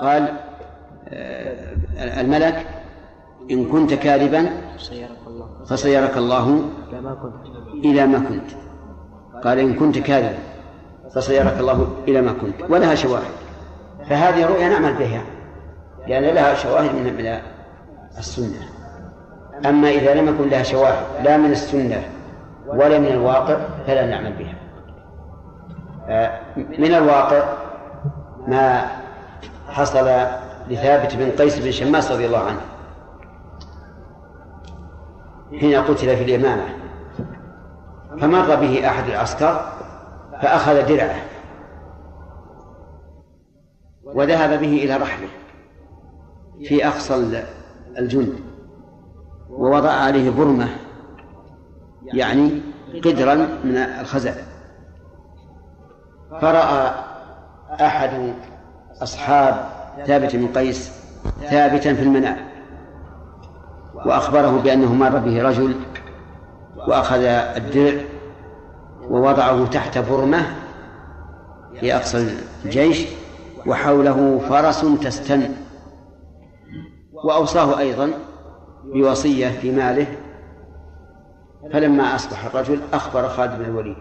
قال آه، الملك إن كنت كاذبا فصيرك الله. إلى ما كنت. قال إن كنت كاذبا فصيرك الله إلى ما كنت. ولها شواهد. فهذه رؤيا نعمل بها لأن لها شواهد من السنة. أما إذا لم يكن لها شواهد لا من السنة ولا من الواقع فلا نعمل بها. آه، من الواقع ما حصل لثابت بن قيس بن شماس رضي الله عنه. حين قتل في اليمامة. فمر به أحد العسكر فأخذ درعه. وذهب به إلى رحله في أقصى الجند. ووضع عليه برمة يعني قدرا من الخزع فرأى أحد أصحاب ثابت بن قيس ثابتا في المنام وأخبره بأنه مر به رجل وأخذ الدرع ووضعه تحت برمة في أقصى الجيش وحوله فرس تستن وأوصاه أيضا بوصية في ماله فلما أصبح الرجل أخبر خالد بن الوليد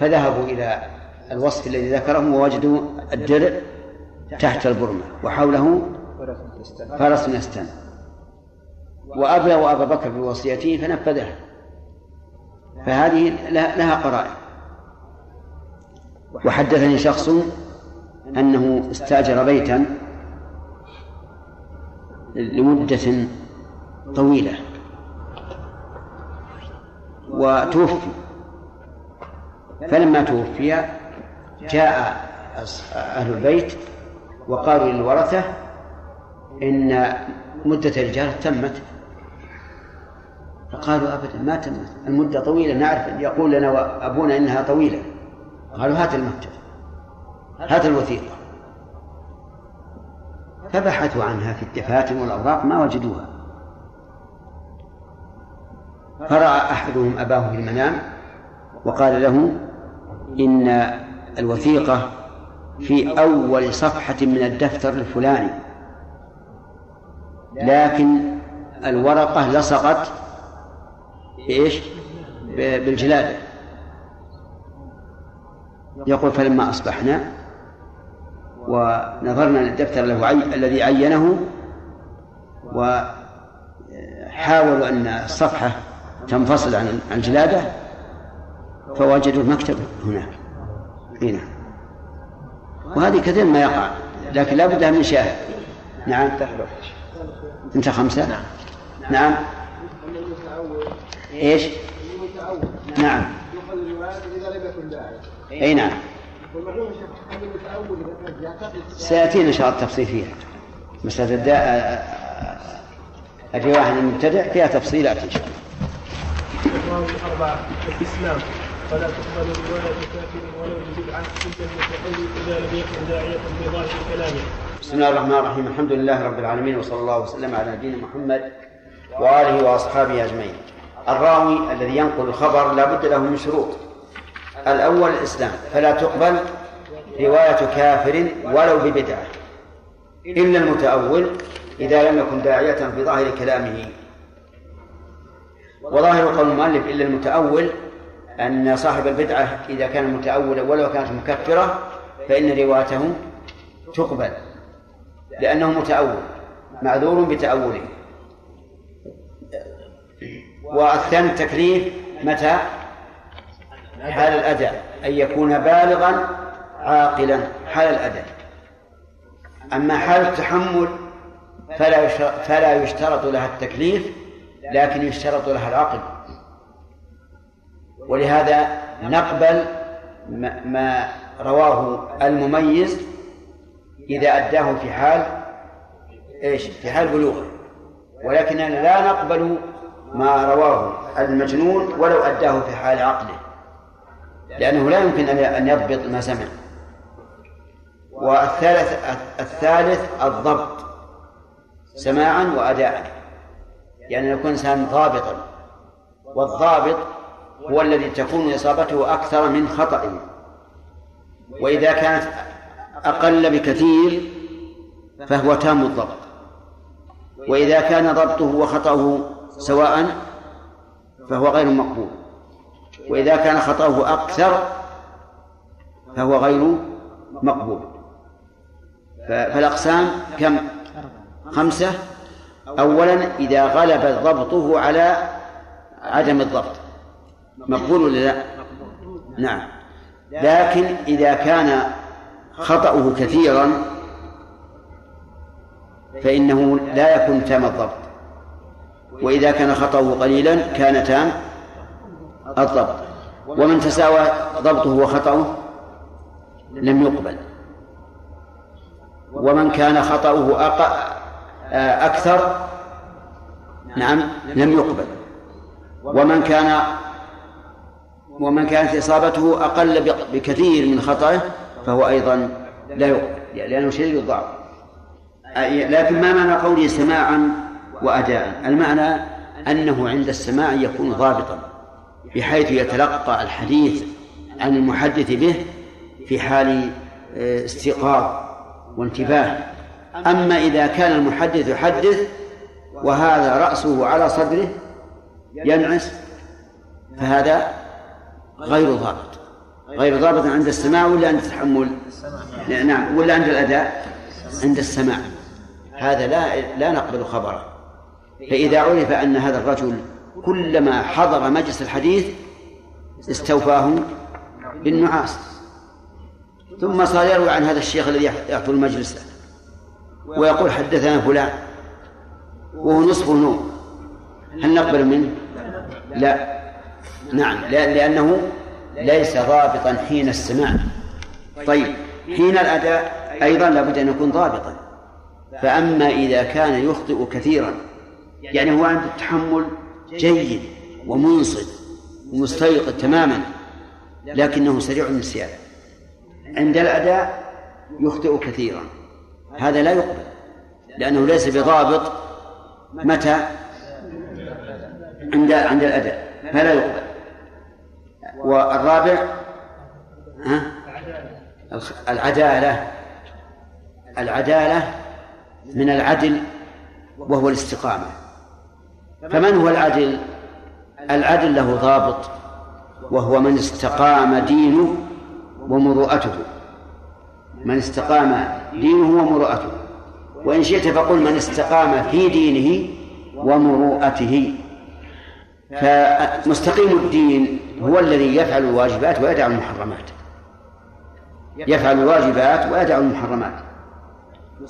فذهبوا إلى الوصف الذي ذكره ووجدوا الدرع تحت البرمة وحوله فرس يستن. وأبلغ أبا بكر بوصيته فنفذها فهذه لها قرائن. وحدثني شخص أنه استأجر بيتا لمدة طويلة. وتوفي. فلما توفي جاء أهل البيت وقالوا للورثة إن مدة الإجارة تمت. فقالوا أبدا ما تمت المدة طويلة نعرف يقول لنا أبونا إنها طويلة. قالوا هات المكتب هات الوثيقة. فبحثوا عنها في الدفاتر والأوراق ما وجدوها. فرأى أحدهم أباه في المنام وقال له إن الوثيقة في أول صفحة من الدفتر الفلاني لكن الورقة لصقت بإيش؟ بالجلادة يقول فلما أصبحنا ونظرنا للدفتر. الذي عينه وحاولوا أن الصفحة تنفصل عن الجلادة فوجدوا المكتب هناك هنا وهذه كثير ما يقع لكن لا بد من شاهد. نعم. أنت خمسة؟ نعم. نعم. إيش؟ نعم. إي نعم. سيأتينا إن شاء الله التفصيل فيها. مسألة الداء الرواية عن المبتدع فيها تفصيلات إن شاء الله. الأربعة الإسلام. فلا تقبل رواية كافر بسم الله الرحمن الرحيم. الحمد لله رب العالمين وصلى الله وسلم على نبينا محمد وآله وأصحابه أجمعين. الراوي الذي ينقل الخبر لا بد له من شروط. الأول الإسلام. فلا تقبل رواية كافر ولو ببدعة. إلا المتأول إذا لم يكن داعية في ظاهر كلامه. وظاهر قول المؤلف إلا المتأول أن صاحب البدعة إذا كان متأولا ولو كانت مكفرة فإن روايته تقبل لأنه متأول معذور بتأوله. والثاني التكليف متى؟ حال الأداء أن يكون بالغا عاقلا حال الأداء. أما حال التحمل فلا فلا يشترط لها التكليف لكن يشترط لها العقل. ولهذا نقبل ما رواه المميز إذا أداه في حال إيش؟ في حال بلوغه. ولكننا لا نقبل ما رواه المجنون ولو أداه في حال عقله لأنه لا يمكن أن يضبط ما سمع. والثالث الثالث الضبط سماعا وأداء يعني يكون إنسان ضابطا والضابط هو الذي تكون إصابته أكثر من خطئه وإذا كانت أقل بكثير فهو تام الضبط. وإذا كان ضبطه وخطأه سواء فهو غير مقبول. وإذا كان خطأه أكثر فهو غير مقبول. فالأقسام كم؟ خمسة. أولا إذا غلب ضبطه على عدم الضبط. مقبول ولا لا؟ نعم. لكن إذا كان خطأه كثيرا فإنه لا يكون تام الضبط. وإذا كان خطأه قليلا كان تام الضبط. ومن تساوى ضبطه وخطأه لم يقبل. ومن كان خطأه أكثر نعم لم يقبل. ومن كان ومن كانت إصابته أقل بكثير من خطأه فهو أيضا لا يقبل لأنه شديد الضعف. لكن ما معنى قوله سماعا وأداء المعنى أنه عند السماع يكون ضابطا بحيث يتلقى الحديث عن المحدث به في حال آه، استيقاظ وانتباه. أما إذا كان المحدث يحدث وهذا رأسه على صدره ينعس فهذا غير ضابط. غير ضابط عند السماع ولا عند التحمل؟ نعم ولا عند الأداء؟ عند السماع. هذا لا لا نقبل خبره. فإذا عرف أن هذا الرجل كلما حضر مجلس الحديث استوفاه بالنعاس. ثم صار يروي عن هذا الشيخ الذي يحضر المجلس ويقول حدثنا فلان وهو نصفه نوم. هل نقبل منه؟ لا. نعم لأنه ليس ضابطا حين السماع. طيب حين الأداء أيضا لابد أن يكون ضابطا. فأما إذا كان يخطئ كثيرا يعني هو عنده التحمل جيد ومنصت ومستيقظ تماما لكنه سريع النسيان. عند الأداء يخطئ كثيرا. هذا لا يقبل لأنه ليس بضابط متى؟ عند عند الأداء. فلا يقبل. والرابع؟ ها؟ العدالة. العدالة من العدل وهو الاستقامة. فمن هو العدل؟ العدل له ضابط وهو من استقام دينه ومروءته. من استقام دينه ومروءته. وإن شئت فقل من استقام في دينه ومروءته. فمستقيم الدين هو الذي يفعل الواجبات ويدع المحرمات. يفعل الواجبات ويدع المحرمات.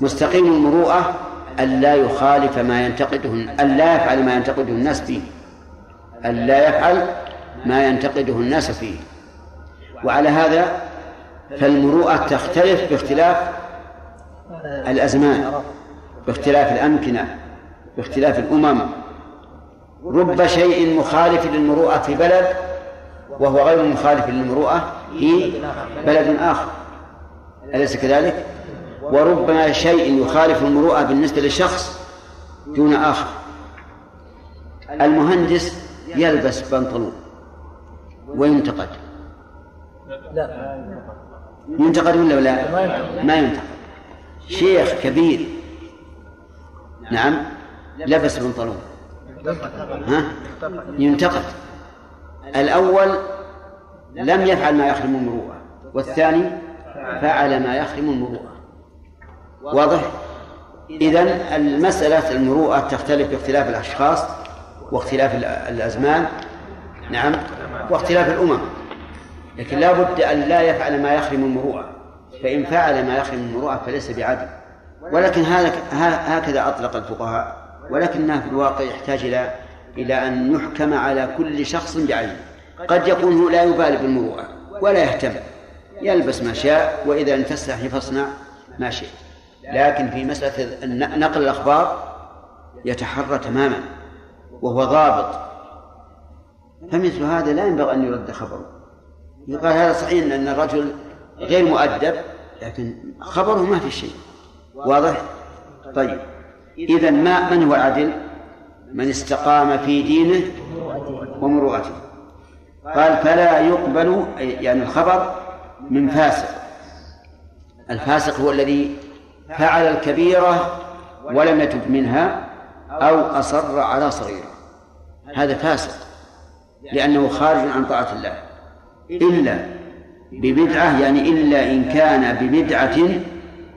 مستقيم المروءة ألا يخالف ما ينتقده ألا يفعل ما ينتقده الناس فيه. ألا يفعل ما ينتقده الناس فيه. وعلى هذا فالمروءة تختلف باختلاف الأزمان باختلاف الأمكنة باختلاف الأمم رب شيء مخالف للمروءة في بلد وهو غير مخالف للمروءة في بلد آخر. أليس كذلك؟ وربما شيء يخالف المروءة بالنسبة لشخص دون آخر. المهندس يلبس بنطلون وينتقد. لا. ينتقد ولا لا؟ ما ينتقد. شيخ كبير. نعم. لبس بنطلون. ها؟ ينتقد. الأول لم يفعل ما يخدم المروءة والثاني فعل ما يخدم المروءة. واضح؟ إذا المسألة المروءة تختلف باختلاف الأشخاص واختلاف الأزمان نعم واختلاف الأمم. لكن لا بد أن لا يفعل ما يخرم المروءة. فإن فعل ما يخرم المروءة فليس بعدل. ولكن هكذا أطلق الفقهاء. ولكنها في الواقع يحتاج إلى إلى أن يحكم على كل شخص بعينه قد يكون هو لا يبالي بالمروءة ولا يهتم. يلبس ما شاء وإذا لم تستحي فاصنع ما شئت. لكن في مسألة نقل الأخبار يتحرى تماما وهو ضابط. فمثل هذا لا ينبغي أن يرد خبره. يقال هذا صحيح أن الرجل غير مؤدب لكن خبره ما في شيء. واضح؟ طيب. إذا ما من هو العدل من استقام في دينه ومروءته. قال فلا يقبل يعني الخبر من فاسق. الفاسق هو الذي فعل الكبيرة ولم يتب منها أو أصر على صغيرة. هذا فاسق لأنه خارج عن طاعة الله. إلا ببدعة يعني إلا إن كان ببدعة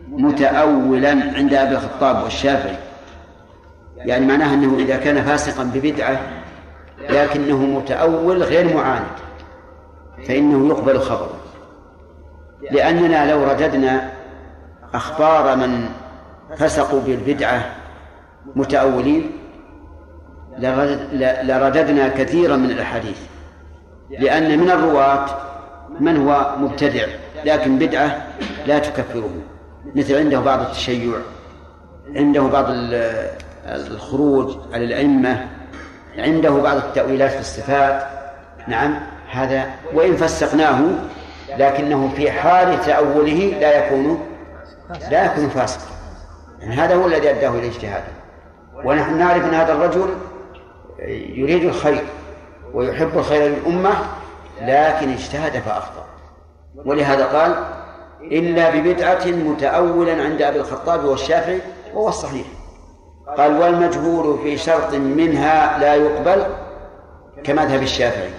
متأولا عند أبي الخطاب والشافعي. يعني معناها أنه إذا كان فاسقا ببدعة لكنه متأول غير معاند فإنه يقبل خبره لأننا لو رددنا أخبار من فسقوا بالبدعة متأولين لرددنا كثيرا من الأحاديث. لأن من الرواة من هو مبتدع لكن بدعة لا تكفره. مثل عنده بعض التشيع عنده بعض الخروج على الأئمة عنده بعض التأويلات في الصفات. نعم هذا وإن فسقناه لكنه في حال تأوله لا يكون لا يكون فاسقا يعني هذا هو الذي أداه إلى اجتهاد ونحن نعرف أن هذا الرجل يريد الخير ويحب الخير للأمة لكن اجتهد فأخطأ. ولهذا قال إلا ببدعة متأولا عند أبي الخطاب والشافعي وهو الصحيح. قال والمجهول في شرط منها لا يقبل كمذهب الشافعي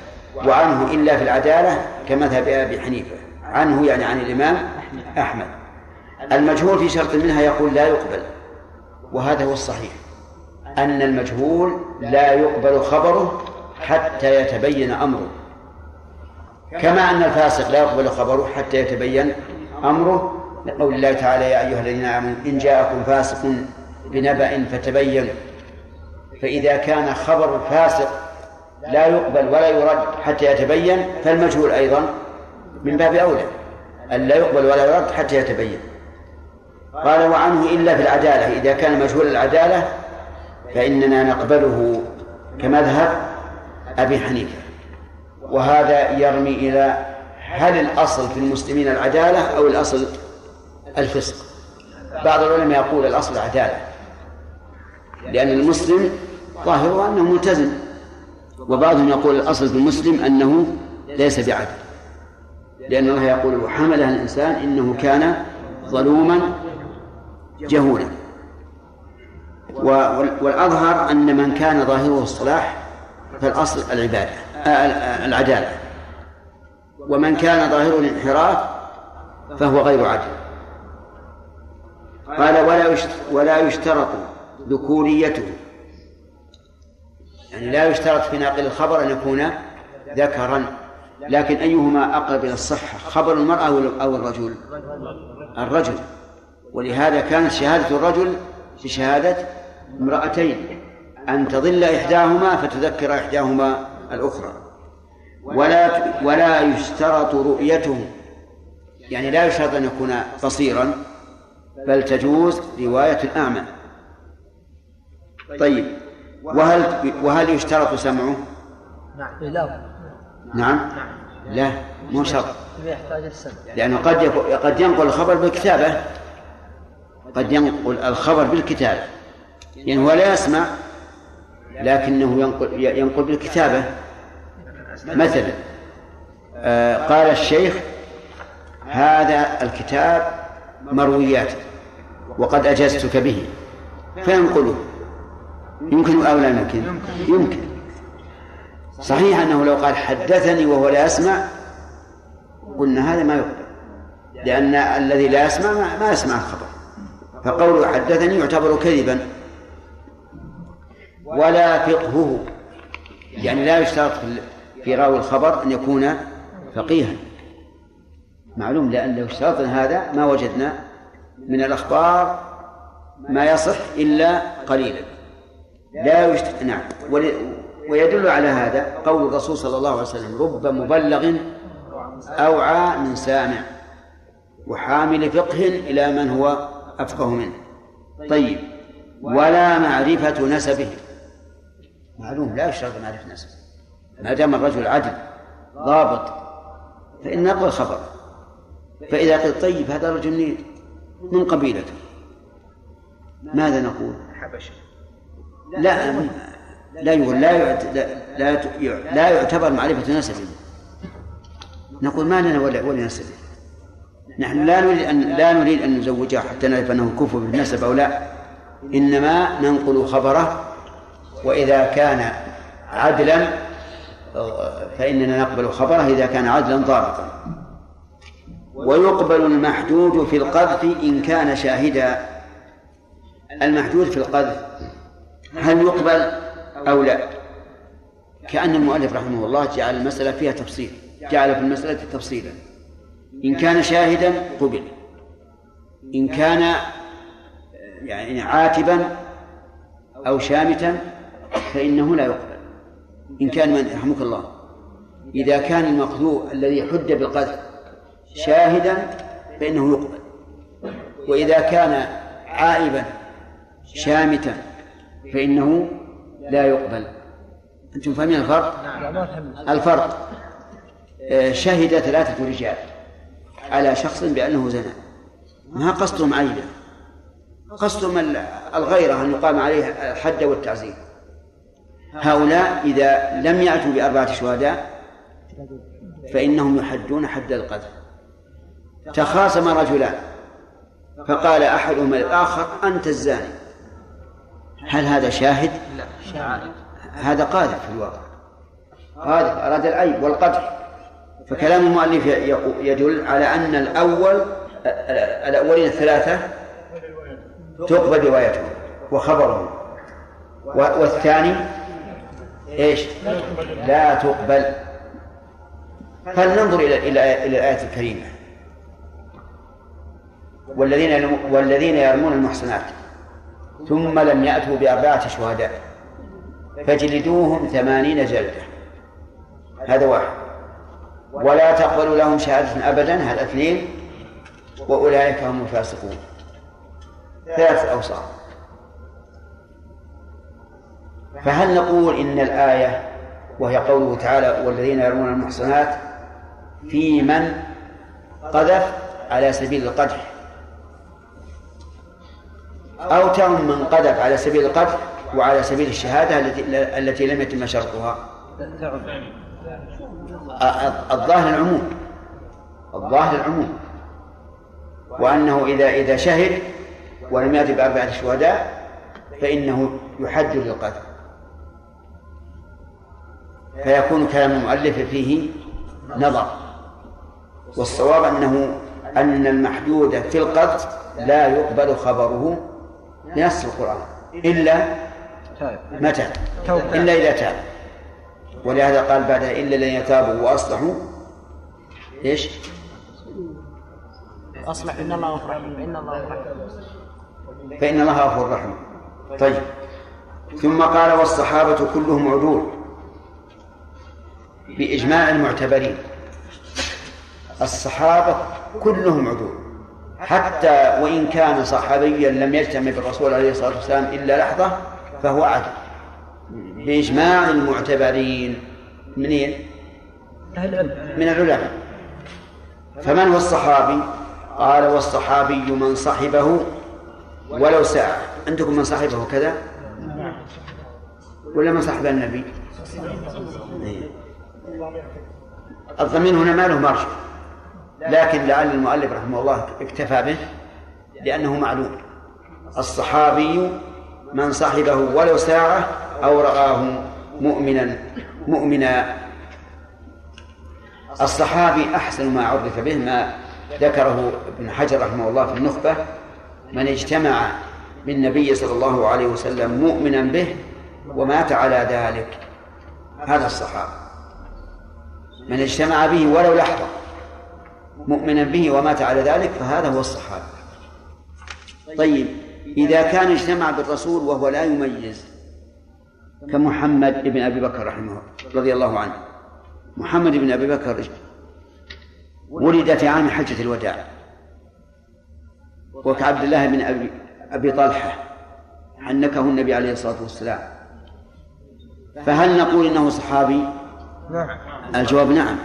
وعنه إلا في العدالة كمذهب أبي حنيفة عنه يعني عن الإمام أحمد. المجهول في شرط منها يقول لا يقبل وهذا هو الصحيح أن المجهول لا يقبل خبره حتى يتبين أمره. كما أن الفاسق لا يقبل خبره حتى يتبين أمره لقول الله تعالى يا أيها الذين آمنوا إن جاءكم فاسق بنبأ فتبين. فإذا كان خبر الفاسق لا يقبل ولا يرد حتى يتبين فالمجهول أيضا من باب أولى أن لا يقبل ولا يرد حتى يتبين. قال وعنه إلا في العدالة. إذا كان مجهول العدالة فإننا نقبله كمذهب أبي حنيفة. وهذا يرمي إلى هل الأصل في المسلمين العدالة أو الأصل الفسق. بعض العلماء يقول الأصل العدالة لأن المسلم ظاهره أنه ملتزم. وبعضهم يقول الأصل في المسلم أنه ليس بعدل لأن الله يقول وحملها الإنسان إنه كان ظلوما جهولا. والأظهر أن من كان ظاهره الصلاح فالأصل العبادة العدالة. ومن كان ظاهره الانحراف فهو غير عدل. قال ولا ولا يشترط ذكوريته. يعني لا يشترط في ناقل الخبر أن يكون ذكرا لكن أيهما أقرب إلى الصحة خبر المرأة أو الرجل؟ الرجل. ولهذا كانت شهادة الرجل بشهادة امرأتين أن تضل إحداهما فتذكر إحداهما الأخرى. ولا ولا يشترط رؤيته. يعني لا يشترط أن يكون بصيرا بل تجوز رواية الأعمى. طيب وهل وهل يشترط سمعه؟ نعم لا. نعم؟ لا مو شرط. لأنه قد قد ينقل الخبر بالكتابة. قد ينقل الخبر بالكتابة. يعني هو لا يسمع لكنه ينقل ينقل بالكتابة. مثلا آه قال الشيخ هذا الكتاب مرويات وقد أجزتك به فينقله. يمكن أو لا يمكن؟ يمكن. صحيح أنه لو قال حدثني وهو لا يسمع قلنا هذا ما يقبل. لأن الذي لا يسمع ما يسمع الخبر. فقوله حدثني يعتبر كذبا. ولا فقهه. يعني لا يشترط في راوي الخبر أن يكون فقيها. معلوم لأن لو اشترطنا هذا ما وجدنا من الأخبار ما يصح إلا قليلا. لا يشت... نعم ويدل على هذا قول الرسول صلى الله عليه وسلم رب مبلغ أوعى من سامع وحامل فقه إلى من هو أفقه منه. طيب ولا معرفة نسبه. معلوم لا يشترط معرفة نسبه. ما دام الرجل عدل ضابط فإن نقل خبر. فإذا قلت طيب هذا رجل من قبيلته. ماذا نقول؟ حبشي لا لا يقول لا لا لا يعتبر معرفة نسبه نقول ما لنا ولا ولا نسبه نحن لا نريد أن لا نريد أن نزوجها حتى نعرف أنه كفر بالنسب أو لا إنما ننقل خبره وإذا كان عدلا فإننا نقبل خبره إذا كان عدلا ضابطا ويقبل المحدود في القذف إن كان شاهدا المحدود في القذف هل يقبل أو لا؟ كأن المؤلف رحمه الله جعل المسألة فيها تفصيل جعل في المسألة تفصيلا. إن كان شاهدا قبل. إن كان يعني عاتبا أو شامتا فإنه لا يقبل. إن كان من رحمك الله. إذا كان المقذوف الذي حد بالقذف شاهدا فإنه يقبل. وإذا كان عائبا شامتا فإنه لا يقبل. أنتم فاهمين الفرق؟ الفرق. آه، شهد ثلاثة رجال على شخص بأنه زنى. ما قصدهم عيبا قصدهم الغيرة أن يقام عليه الحد والتعزير هؤلاء إذا لم يأتوا بأربعة شهداء فإنهم يحدون حد القذف. تخاصم رجلان. فقال أحدهما للآخر أنت الزاني. هل هذا شاهد؟ لا هذا قاذف في الواقع. قاذف أراد العيب والقدح. فكلام المؤلف يدل على أن الأول الأولين الثلاثة تقبل روايتهم وخبرهم والثاني إيش؟ لا تقبل. فلننظر إلى إلى إلى الآية الكريمة. والذين والذين يرمون المحصنات. ثم لم يأتوا بأربعة شهداء. فاجلدوهم ثمانين جلدة. هذا واحد. ولا تقبلوا لهم شهادة أبدا هذا اثنين. وأولئك هم الفاسقون. ثلاث أوصاف. فهل نقول إن الآية وهي قوله تعالى والذين يرمون المحصنات في من قذف على سبيل القدح؟ أو تهم من قذف على سبيل القذف وعلى سبيل الشهادة التي لم يتم شرطها. الظاهر العموم. الظاهر العموم. وأنه إذا إذا شهد ولم يأتي بأربعة شهداء فإنه يحد للقذف. فيكون كلام المؤلف فيه نظر. والصواب أنه أن المحدود في القذف لا يقبل خبره بنص القرآن. إلا متى إلا إذا تاب. ولهذا قال بعدها إلا الذين تابوا وأصلحوا. إيش؟ أصلح إن الله غفور رحيم. إن الله غفور فإن الله غفور رحيم. طيب. ثم قال والصحابة كلهم عدول. بإجماع المعتبرين. الصحابة كلهم عدول. حتى وإن كان صحابيا لم يجتمع بالرسول عليه الصلاة والسلام إلا لحظة فهو عدل بإجماع المعتبرين منين؟ من العلماء فمن هو الصحابي؟ قال والصحابي من صحبه ولو ساعة عندكم من صحبه كذا؟ ولا من صحب النبي؟ الضمير هنا ما له مرجع لكن لعل المؤلف رحمه الله اكتفى به لأنه معلوم. الصحابي من صحبه ولو ساعة أو رآه مؤمنا مؤمنا. الصحابي أحسن ما عرف به ما ذكره ابن حجر رحمه الله في النخبة من اجتمع بالنبي صلى الله عليه وسلم مؤمنا به ومات على ذلك. هذا الصحابي. من اجتمع به ولو لحظة. مؤمنا به ومات على ذلك فهذا هو الصحابي طيب إذا كان اجتمع بالرسول وهو لا يميز كمحمد بن أبي بكر رحمه رضي الله عنه. محمد بن أبي بكر ولد في عام حجة الوداع. وكعبد الله بن أبي أبي طلحة حنكه النبي عليه الصلاة والسلام. فهل نقول إنه صحابي؟ نعم. الجواب نعم.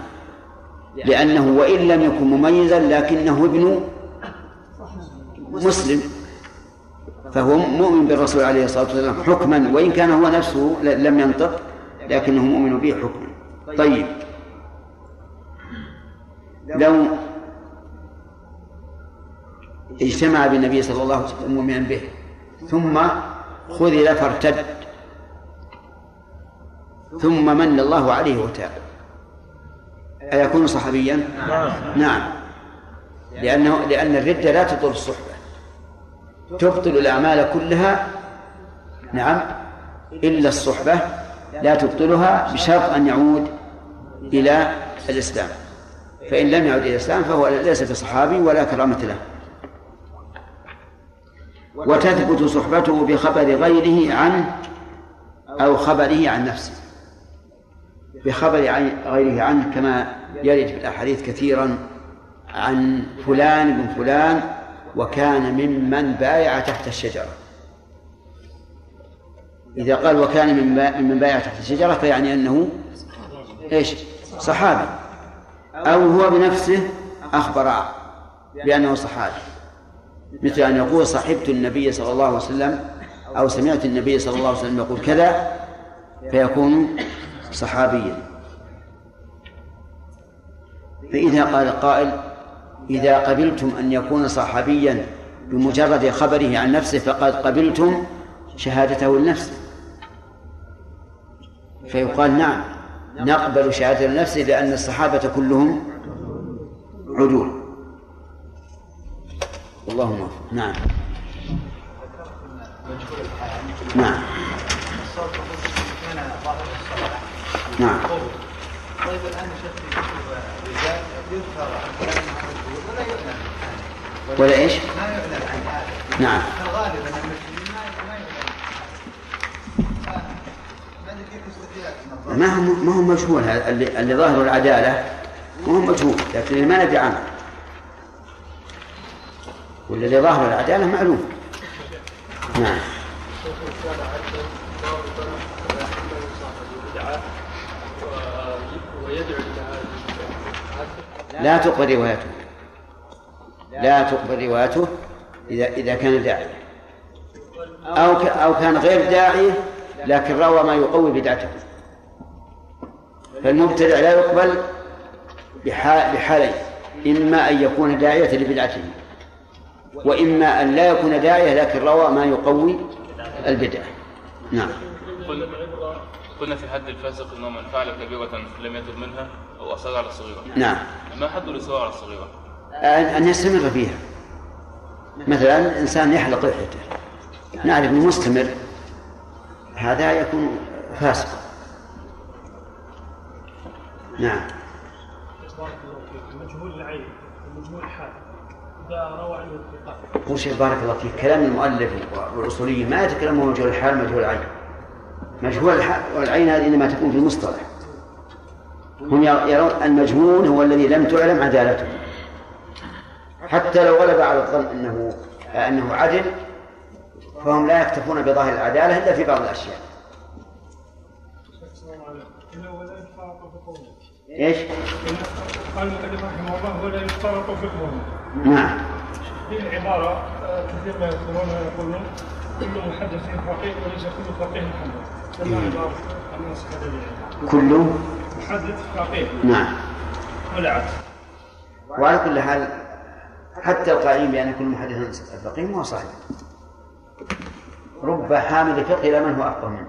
لأنه وإن لم يكن مميزا لكنه ابن مسلم. فهو مؤمن بالرسول عليه الصلاة والسلام حكما وإن كان هو نفسه لم ينطق لكنه مؤمن به حكما. طيب. لو اجتمع بالنبي صلى الله عليه وسلم مؤمنا به ثم خذل فارتد ثم من الله عليه وتاب أيكون صحابيا؟ نعم. لأنه لأن الردة لا تطول الصحبة. تبطل الأعمال كلها نعم إلا الصحبة. لا تبطلها بشرط أن يعود إلى الإسلام. فإن لم يعد إلى الإسلام فهو ليس بصحابي ولا كرامة له. وتثبت صحبته بخبر غيره عنه أو خبره عن نفسه. بخبر غيره عنه كما يرد في الأحاديث كثيرا عن فلان بن فلان وكان ممن بايع تحت الشجرة. إذا قال وكان ممن بايع تحت الشجرة فيعني أنه إيش؟ صحابي. أو هو بنفسه أخبر بأنه صحابي. مثل أن يقول صحبت النبي صلى الله عليه وسلم أو سمعت النبي صلى الله عليه وسلم يقول كذا فيكون صحابيا. فإذا قال قائل إذا قبلتم أن يكون صحابيا بمجرد خبره عن نفسه فقد قبلتم شهادته لنفسه. فيقال نعم نقبل شهادة لنفسه لأن الصحابة كلهم عدول. اللهم نعم. نعم. نعم. طيب الآن شيخ ولا إيش؟ ما عن نعم. الغالب ان ما ما هو ما هو مجهول اللي, اللي ظاهر العدالة ما هو مجهول لكن اللي ما ندري عنه. والذي ظاهر العدالة معلوم. نعم. لا تقبل روايته. لا تقبل روايته إذا إذا كان داعية. أو أو كان غير داعية لكن روى ما يقوي بدعته. فالمبتدع لا يقبل بحالين. إما أن يكون داعية لبدعته وإما أن لا يكون داعية لكن روى ما يقوي البدعة نعم. قلنا في حد الفاسق إنه من فعل كبيرة لم يتب منها أو أصر على الصغيرة. نعم. ما حد الاصرار على الصغيرة؟ أن يستمر فيها. مثلا إنسان يحلق لحيته. نعرف إنه مستمر هذا يكون فاسقا. نعم. مجهول العين ومجهول الحال إذا روى عنه الثقات. بارك الله فيك كلام المؤلف والأصوليين ما يتكلمون مجهول الحال مجهول العين. مجهول والعين هذه إنما تكون في المصطلح هم يرون المجهول هو الذي لم تعلم عدالته. حتى لو غلب على الظن انه أنه عدل فهم لا يكتفون بظاهر العدالة إلا في بعض الأشياء. إيش؟ قال المؤلف رحمه الله ولا يشترط فقهه نعم. في العباره كثير ما يذكرون يقولون كل محدث فقيه وليس كل فقيه محدث كله؟ نعم. ولا عكس وعلى كل حال حتى القائلين بأن كل محدث فقيه ما هو صحيح. رب حامل فقه إلى من هو أفقه منه.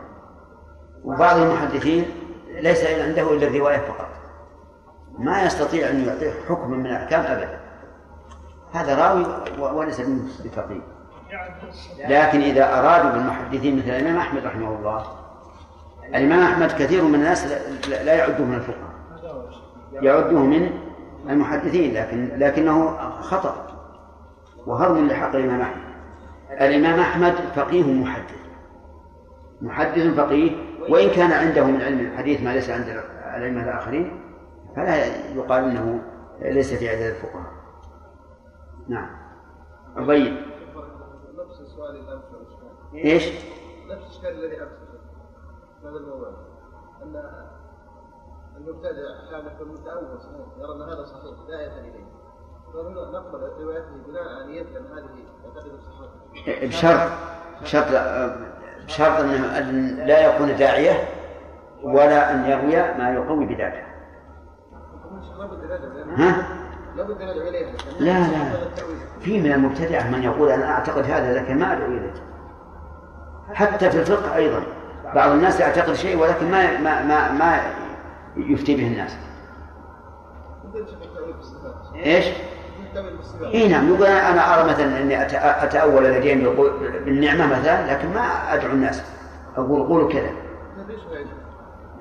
وبعض المحدثين ليس عنده إلا الرواية فقط. ما يستطيع أن يعطيه حكم من الأحكام أبدا. هذا راوي وليس بفقيه. لكن إذا أرادوا بالمحدثين مثل الإمام أحمد رحمه الله الإمام أحمد كثير من الناس لا يعده من الفقهاء يعده من المحدثين لكن لكنه خطأ وهرم لحق الإمام أحمد. الإمام أحمد فقيه محدث. محدث فقيه وإن كان عنده من علم الحديث ما ليس عند الأئمة الآخرين فلا يقال أنه ليس في عدد الفقهاء. نعم. السؤال إيش؟ نفس السؤال الذي امس هذا الموضوع أن المبتدع أحيانا يكون متأول يرى أن هذا صحيح لا اليه نقبل روايته بناء على أن هذه يعتقد الصحابه بشرط بشرط بشرط أن لا يكون داعية ولا أن يروي ما يقوي بذاته ها؟ لا لا. في من المبتدعة من يقول أنا أعتقد هذا لكن ما أدعو إليه. حتى في الفقه أيضا. بعض الناس يعتقد شيء ولكن ما ما ما, ما يفتي به الناس. إيش؟ إي نعم يقول أنا أرى مثلا إني أتأول اليدين بالنعمة مثلا لكن ما أدعو الناس. أقول قولوا كذا.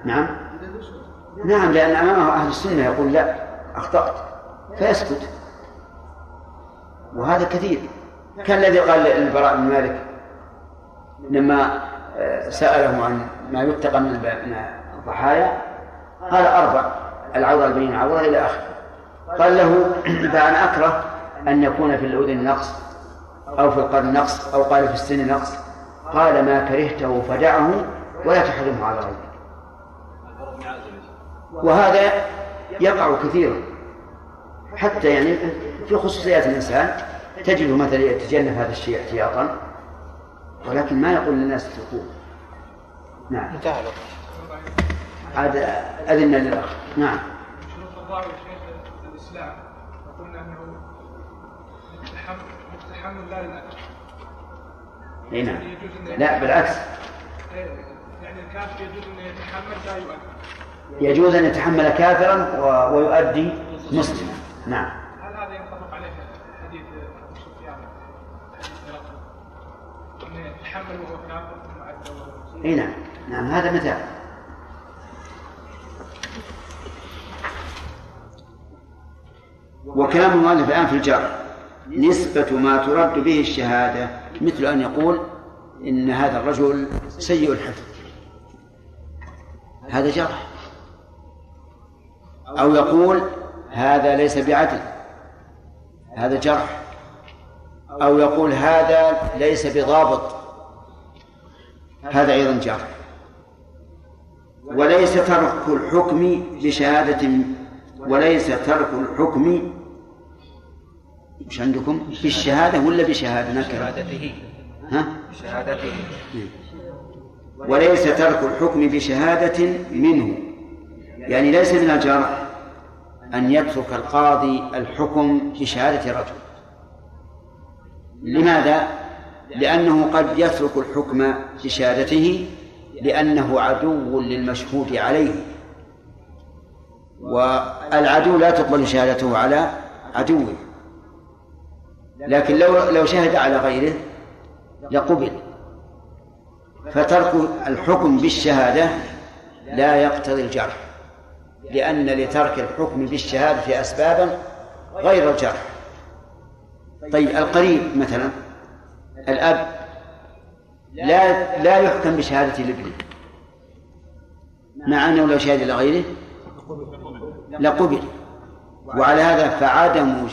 نعم. نعم لأن امامه أهل السنة يقول لا أخطأت. فيسكت. وهذا كثير. كان الذي قال للبراء بن مالك لما آه، سأله عن ما يتقى من الضحايا. قال أربع العوضة البين عوضة إلى آخره. قال له فأنا أكره أن يكون في الأذن نقص أو في القرن نقص أو قال في السن نقص. قال ما كرهته فدعه ولا تحرمه على غيرك وهذا يقع كثيرا. حتى يعني في خصوصيات الإنسان تجده مثلا يتجنب هذا الشيء احتياطا. ولكن ما يقول للناس اتركوه. نعم. انتهى عاد أذن للأخ. نعم. شروط الإسلام. وقلنا أنه متحمل لا للأكل. إي نعم. لا بالعكس. يعني الكافر يجوز ان يتحمل لا يؤدي يجوز أن يتحمل كافرا ويؤدي مسلما. نعم هل هذا ينطبق عليه حديث ابو سفيان حديث انه وهو إي نعم. نعم هذا مثال وكلام المؤلف الآن في الجرح نسبة ما ترد به الشهادة مثل أن يقول إن هذا الرجل سيء الحفظ. هذا جرح. أو يقول هذا ليس بعدل. هذا جرح. أو يقول هذا ليس بضابط. هذا أيضا جرح وليس ترك الحكم بشهادة وليس ترك الحكم مش عندكم؟ بالشهادة ولا بشهادة؟ نكرة. شهادته ها؟ شهادته وليس ترك الحكم بشهادة منه. يعني ليس من الجرح أن يترك القاضي الحكم بشهادة رجل لماذا؟ لأنه قد يترك الحكم بشهادته لأنه عدو للمشهود عليه. والعدو لا تقبل شهادته على عدوه. لكن لو لو شهد على غيره لقبل. فترك الحكم بالشهادة لا يقتضي الجرح. لأن لترك الحكم بالشهادة أسبابا غير الجرح. طيب القريب مثلا. الأب لا لا يحكم بشهادة الابن مع أنه لو شهد إلى غيره لقبل. وعلى هذا فعدم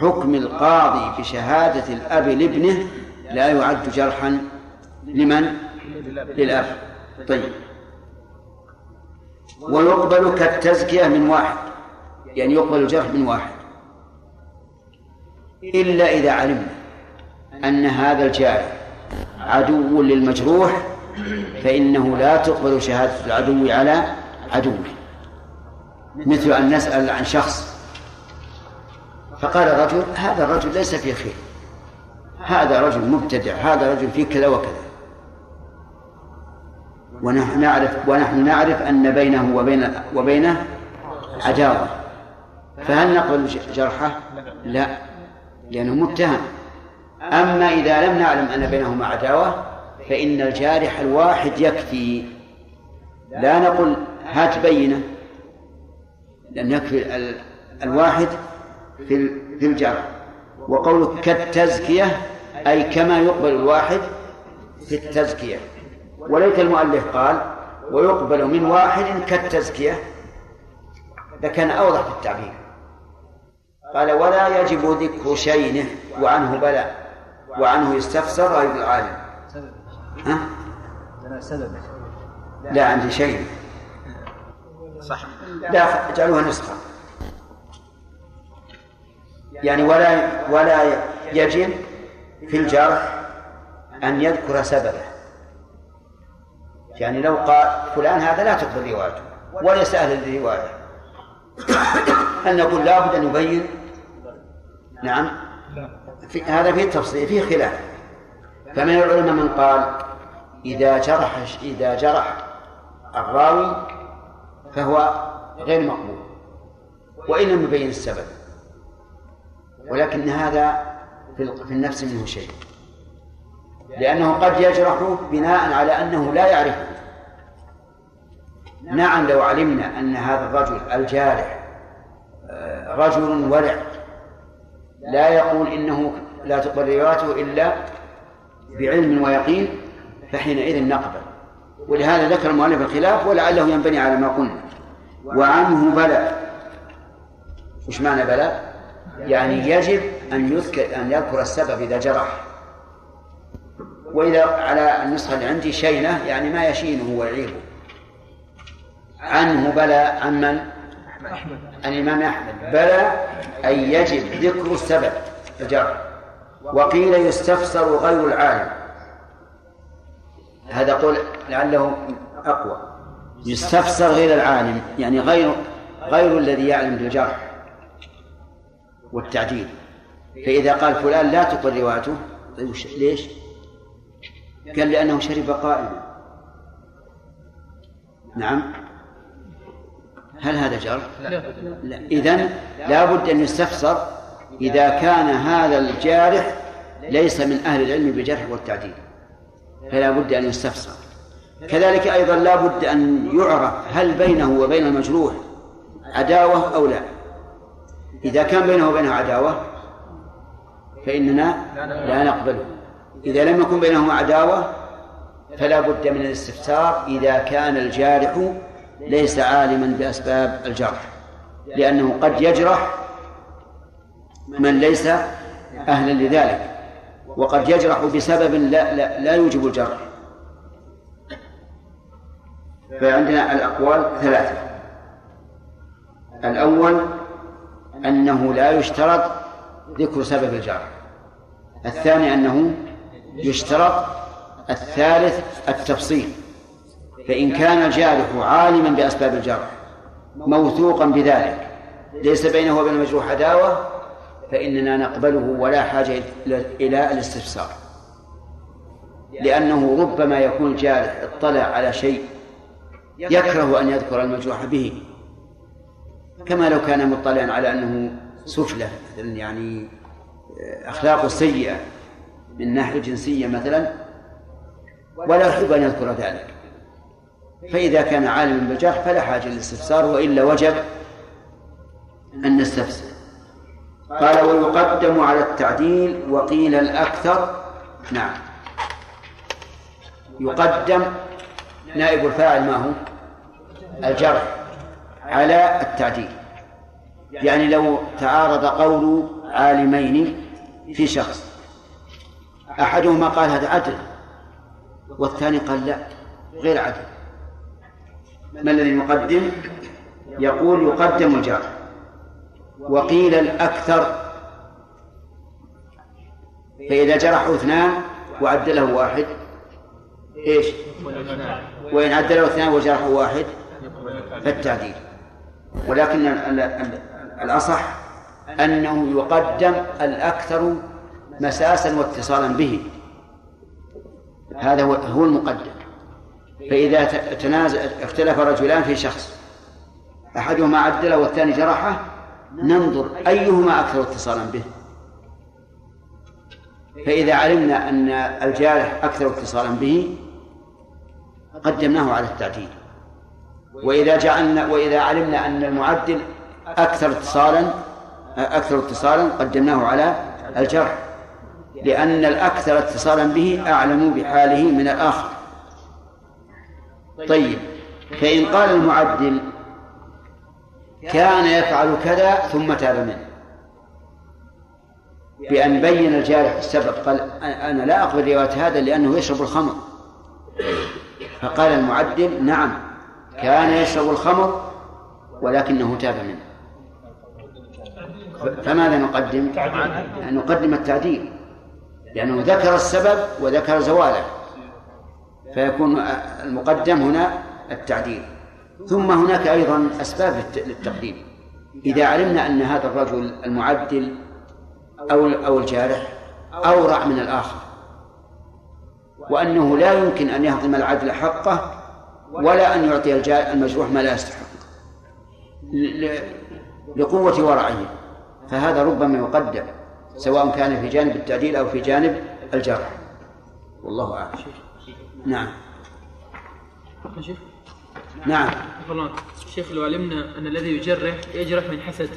حكم القاضي بشهادة الأب لابنه لا يعد جرحا لمن؟ للأب. طيب. ويقبل كالتزكية من واحد يعني يقبل الجرح من واحد. إلا إذا علمنا أن هذا الجارح عدو للمجروح فإنه لا تقبل شهادة العدو على عدوه. مثل أن نسأل عن شخص فقال الرجل هذا الرجل ليس فيه خير هذا رجل مبتدع هذا رجل فيه كذا وكذا. ونحن نعرف ونحن نعرف أن بينه وبين وبينه عداوة. فهل نقبل جرحه؟ لا لأنه متهم. أما إذا لم نعلم أن بينهما عداوة فإن الجارح الواحد يكفي. لا نقول هات بينة لأن يكفي الواحد في في الجرح وقولك كالتزكية أي كما يقبل الواحد في التزكية. وليت المؤلف قال ويقبل من واحد كالتزكية. لكان أوضح في التعبير. قال ولا يجب ذكر شينه وعنه بلى وعنه يستفسر غير العالم ها؟ لا عندي شيء. صح. لا اجعلوها نسخة. يعني ولا ولا يجب في الجرح أن يذكر سببه. يعني لو قال فلان هذا لا تقبل روايته وليس أهل الرواية. هل نقول لابد أن يبين؟ نعم. في هذا فيه تفصيل فيه خلاف. فمن العلماء من قال إذا جرح إذا جرح الراوي فهو غير مقبول وإن لم يبين السبب. ولكن هذا في النفس منه شيء. لأنه قد يجرح بناء على أنه لا يعرفه. نعم لو علمنا أن هذا الرجل الجارح آه، رجل ورع لا يقول إنه لا تقبل روايته إلا بعلم ويقين فحينئذ نقبل. ولهذا ذكر المؤلف الخلاف ولعله ينبني على ما قلنا. وعنه بلى. وش معنى بلى؟ يعني يجب أن يذكر أن يذكر السبب إذا جرح. وإذا على النسخة اللي عندي شينة يعني ما يشينه ويعيبه. عنه بلى عن من؟ عن الإمام أحمد. بلى أن يجب ذكر السبب. الجرح وقيل يستفسر غير العالم. هذا قول لعله أقوى. يستفسر غير العالم. يعني غير غير الذي يعلم بالجرح والتعديل. فإذا قال فلان لا تقل روايته طيب ليش؟ قال لأنه شرب قائما. نعم. هل هذا جر؟ لا, لا. إذن لا بد أن يستفسر إذا كان هذا الجارح ليس من أهل العلم بالجرح والتعديل. فلا بد أن يستفسر. كذلك أيضا لا بد أن يعرف هل بينه وبين المجروح عداوة أو لا. إذا كان بينه وبينه عداوة فإننا لا نقبله. إذا لم يكن بينهما عداوة فلا بد من الاستفسار إذا كان الجارح ليس عالما بأسباب الجرح لأنه قد يجرح من ليس أهلا لذلك وقد يجرح بسبب لا, لا, لا يوجب الجرح. فعندنا الأقوال ثلاثة. الأول أنه لا يشترط ذكر سبب الجرح. الثاني أنه يشترط الثالث التفصيل. فإن كان الجارح عالما بأسباب الجرح موثوقا بذلك ليس بينه وبين المجروح عداوة فإننا نقبله ولا حاجة إلى الاستفسار. لأنه ربما يكون الجارح اطلع على شيء يكره أن يذكر المجروح به. كما لو كان مطلعا على أنه سفلة يعني أخلاقه سيئة من ناحية جنسية مثلا ولا يحب أن يذكر ذلك. فإذا كان عالما بالجرح فلا حاجة للاستفسار وإلا وجب أن نستفسر. قال ويقدم على التعديل وقيل الأكثر. نعم. يقدم نائب الفاعل ما هو؟ الجرح على التعديل. يعني لو تعارض قول عالمين في شخص أحدهما قال هذا عدل والثاني قال لا غير عدل. ما الذي يقدم؟ يقول يقدم الجرح وقيل الأكثر. فإذا جرحه اثنان وعدله واحد. إيش؟ وإن عدله اثنان وجرحه واحد. فالتعديل. ولكن الأصح أنه يقدم الأكثر مساسا واتصالا به. هذا هو المقدم. فإذا تنازع اختلف رجلان في شخص أحدهما عدله والثاني جرحه ننظر أيهما أكثر اتصالا به. فإذا علمنا أن الجارح أكثر اتصالا به قدمناه على التعديل. وإذا جعلنا وإذا علمنا أن المعدل أكثر اتصالا أكثر اتصالا قدمناه على الجرح. لأن الأكثر اتصالا به أعلم بحاله من الآخر. طيب فإن قال المعدل كان يفعل كذا ثم تاب منه. بأن بين الجارح السبب قال أنا لا أقبل رواية هذا لأنه يشرب الخمر. فقال المعدل نعم كان يشرب الخمر ولكنه تاب منه. فماذا نقدم؟ نقدم التعديل لأنه ذكر السبب وذكر زواله. فيكون المقدم هنا التعديل. ثم هناك أيضا أسباب للتقديم. إذا علمنا أن هذا الرجل المعدل أو أو الجارح أورع من الآخر وأنه لا يمكن أن يهضم العدل حقه ولا أن يعطي المجروح ما لا يستحق. لقوة ورعه. فهذا ربما يقدم سواء كان في جانب التعديل أو في جانب الجرح. والله أعلم. نعم. نعم. شيخ لو علمنا أن الذي يجرح يجرح من حسد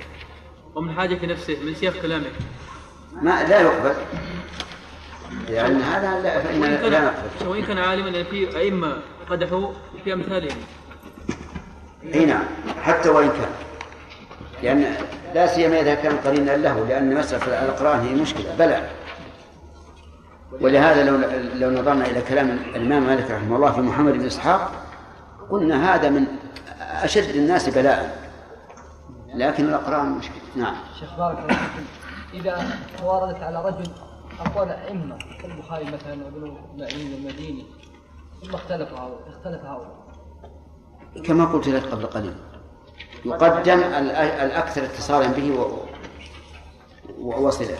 ومن حاجة نفسه من سياق كلامه. ما لا يقبل. لأن هذا لا فإن لا نقبل وإن كان عالما أن في أئمة قدحوا في أمثالهم. أي نعم. حتى وإن كان. لأن لا سيما إذا كان قرينا له لأن مسألة الاقران هي مشكلة. بلى. ولهذا لو لو نظرنا إلى كلام الإمام مالك رحمه الله في محمد بن إسحاق قلنا هذا من أشد الناس بلاء. لكن الأقران مشكلة. نعم. شيخ بارك الله فيكم. إذا واردت على رجل أقوال أئمة كالبخاري مثلا وابن معين المديني ثم اختلف اختلف هؤلاء. كما قلت لك قبل قليل يقدم الأكثر اتصالا به وصله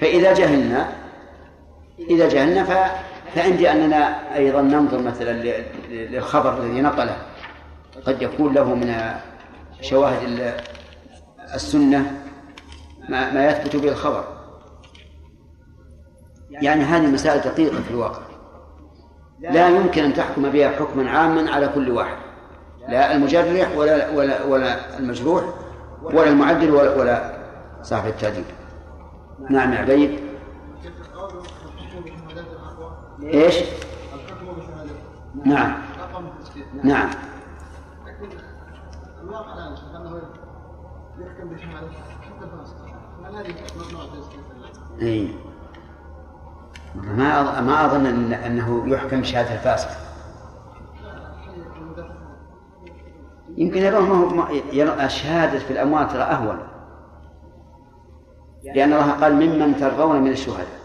فإذا جهلنا إذا جهلنا ف... فعندي أننا أيضا ننظر مثلا للخبر الذي نقله. قد يكون له من شواهد السنة ما, ما يثبت به الخبر. يعني هذه مسائل دقيقة في الواقع. لا يمكن أن تحكم بها حكما عاما على كل واحد. لا المجرح ولا ولا ولا المجروح ولا المعدل ولا, ولا صاحب التأديب. نعم يا عبيد. إيش؟ نعم. نعم. اي ما ما أظن إن إنه يحكم بشهاده الفاسق. يمكن يرون ما هو الشهادة في الاموال ترى أهون. لأن الله قال ممن ترضون من الشهداء.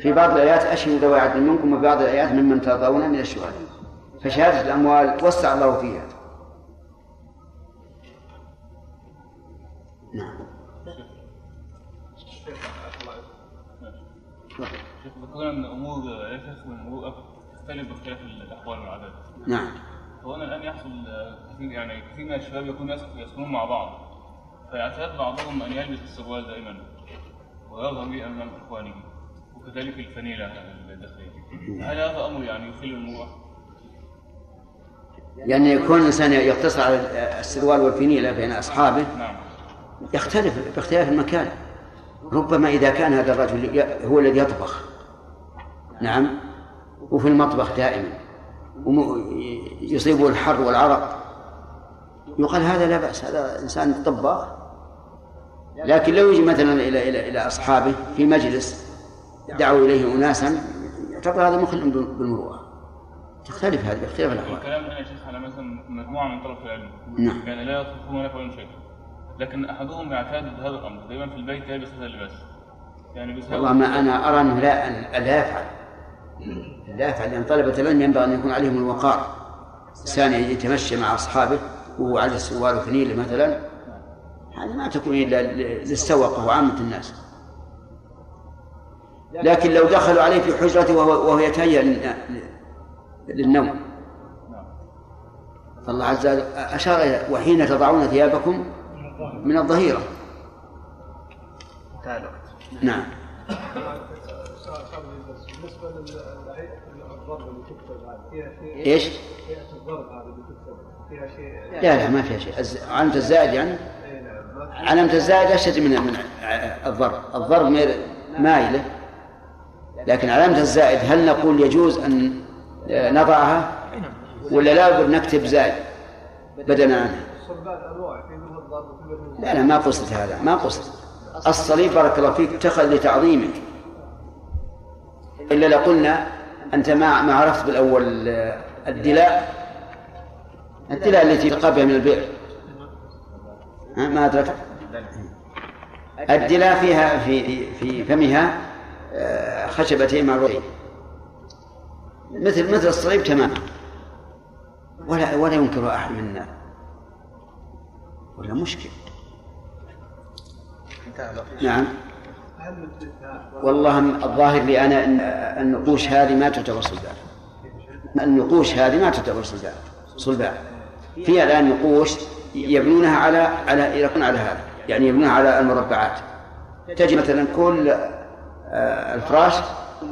في بعض الآيات اشهدوا ذوي عدل منكم وفي بعض الآيات ممن ترضون من الشهداء. فشهادة الأموال وسع الله فيها. نعم. ذكرنا من امور تختلف باختلاف الأحوال والعادات. نعم. فهنا الآن يحصل كثير يعني كثير من الشباب يكون يسكنون مع بعض. فيعتاد بعضهم أن يلبس السروال دائما. ويظهر به أمام إخوانه. وكذلك الفنيله الداخليه. هل هذا أمر يعني يخل المروءه؟ يعني يكون الإنسان يقتصر على السروال والفنيله بين أصحابه نعم. يختلف باختلاف المكان. ربما إذا كان هذا الرجل هو الذي يطبخ نعم وفي المطبخ دائما يصيبه الحر والعرق يقال هذا لا بأس هذا إنسان طباخ لكن لو يجي مثلا إلى إلى إلى أصحابه في مجلس دعوا إليه أناسا يعتبر هذا مخل بالمروءة تختلف هذه باختلاف الأحوال. الكلام هنا يا شيخ على مثلا مجموعة من طلبة العلم. نعم. يعني لا ولا يفعلون شيء. لكن أحدهم يعتاد هذا الأمر دائما في البيت يلبس هذا اللباس يعني بس والله ما أنا أرى أنه لا لا يفعل لا يفعل لأن طلبة العلم ينبغي أن يكون عليهم الوقار إنسان يتمشى مع أصحابه وهو على السوار وفنيله مثلا هذه ما تكون إلا للسوقه وعامه الناس لكن لو دخلوا عليه في حجرته وهو, وهو يتهيأ للنوم. فالله عز وجل أشار إلى وحين تضعون ثيابكم من الظهيرة. نعم. بالنسبة للضرب اللي تكتب فيها شيء إيش؟ فيها شيء لا لا ما فيها شيء. علامة الزائد يعني؟ علامة الزائد أشد من من الضرب، الضرب مايلة لكن علامة الزائد هل نقول يجوز أن نضعها؟ ولا لا نكتب زائد بدلا عنها؟ لا لا ما قصد هذا ما قصد. الصليب بارك الله فيك اتخذ لتعظيمه إلا لقلنا أنت ما ما عرفت بالأول الدلاء. الدلاء التي تلقى بها من البئر. ما أدركت؟ الدلاء فيها في في فمها آه، خشبتين معروفين مثل مثل الصليب تماما. ولا ولا ينكر أحد منا. ولا مشكل. نعم. والله الظاهر لي أنا أن النقوش هذه ما تعتبر صلبان النقوش هذه ما تعتبر صلبان صلبان فيها الآن نقوش يبنونها على على يكون على هذا. يعني يبنونها على المربعات. تجد مثلا كل الفراش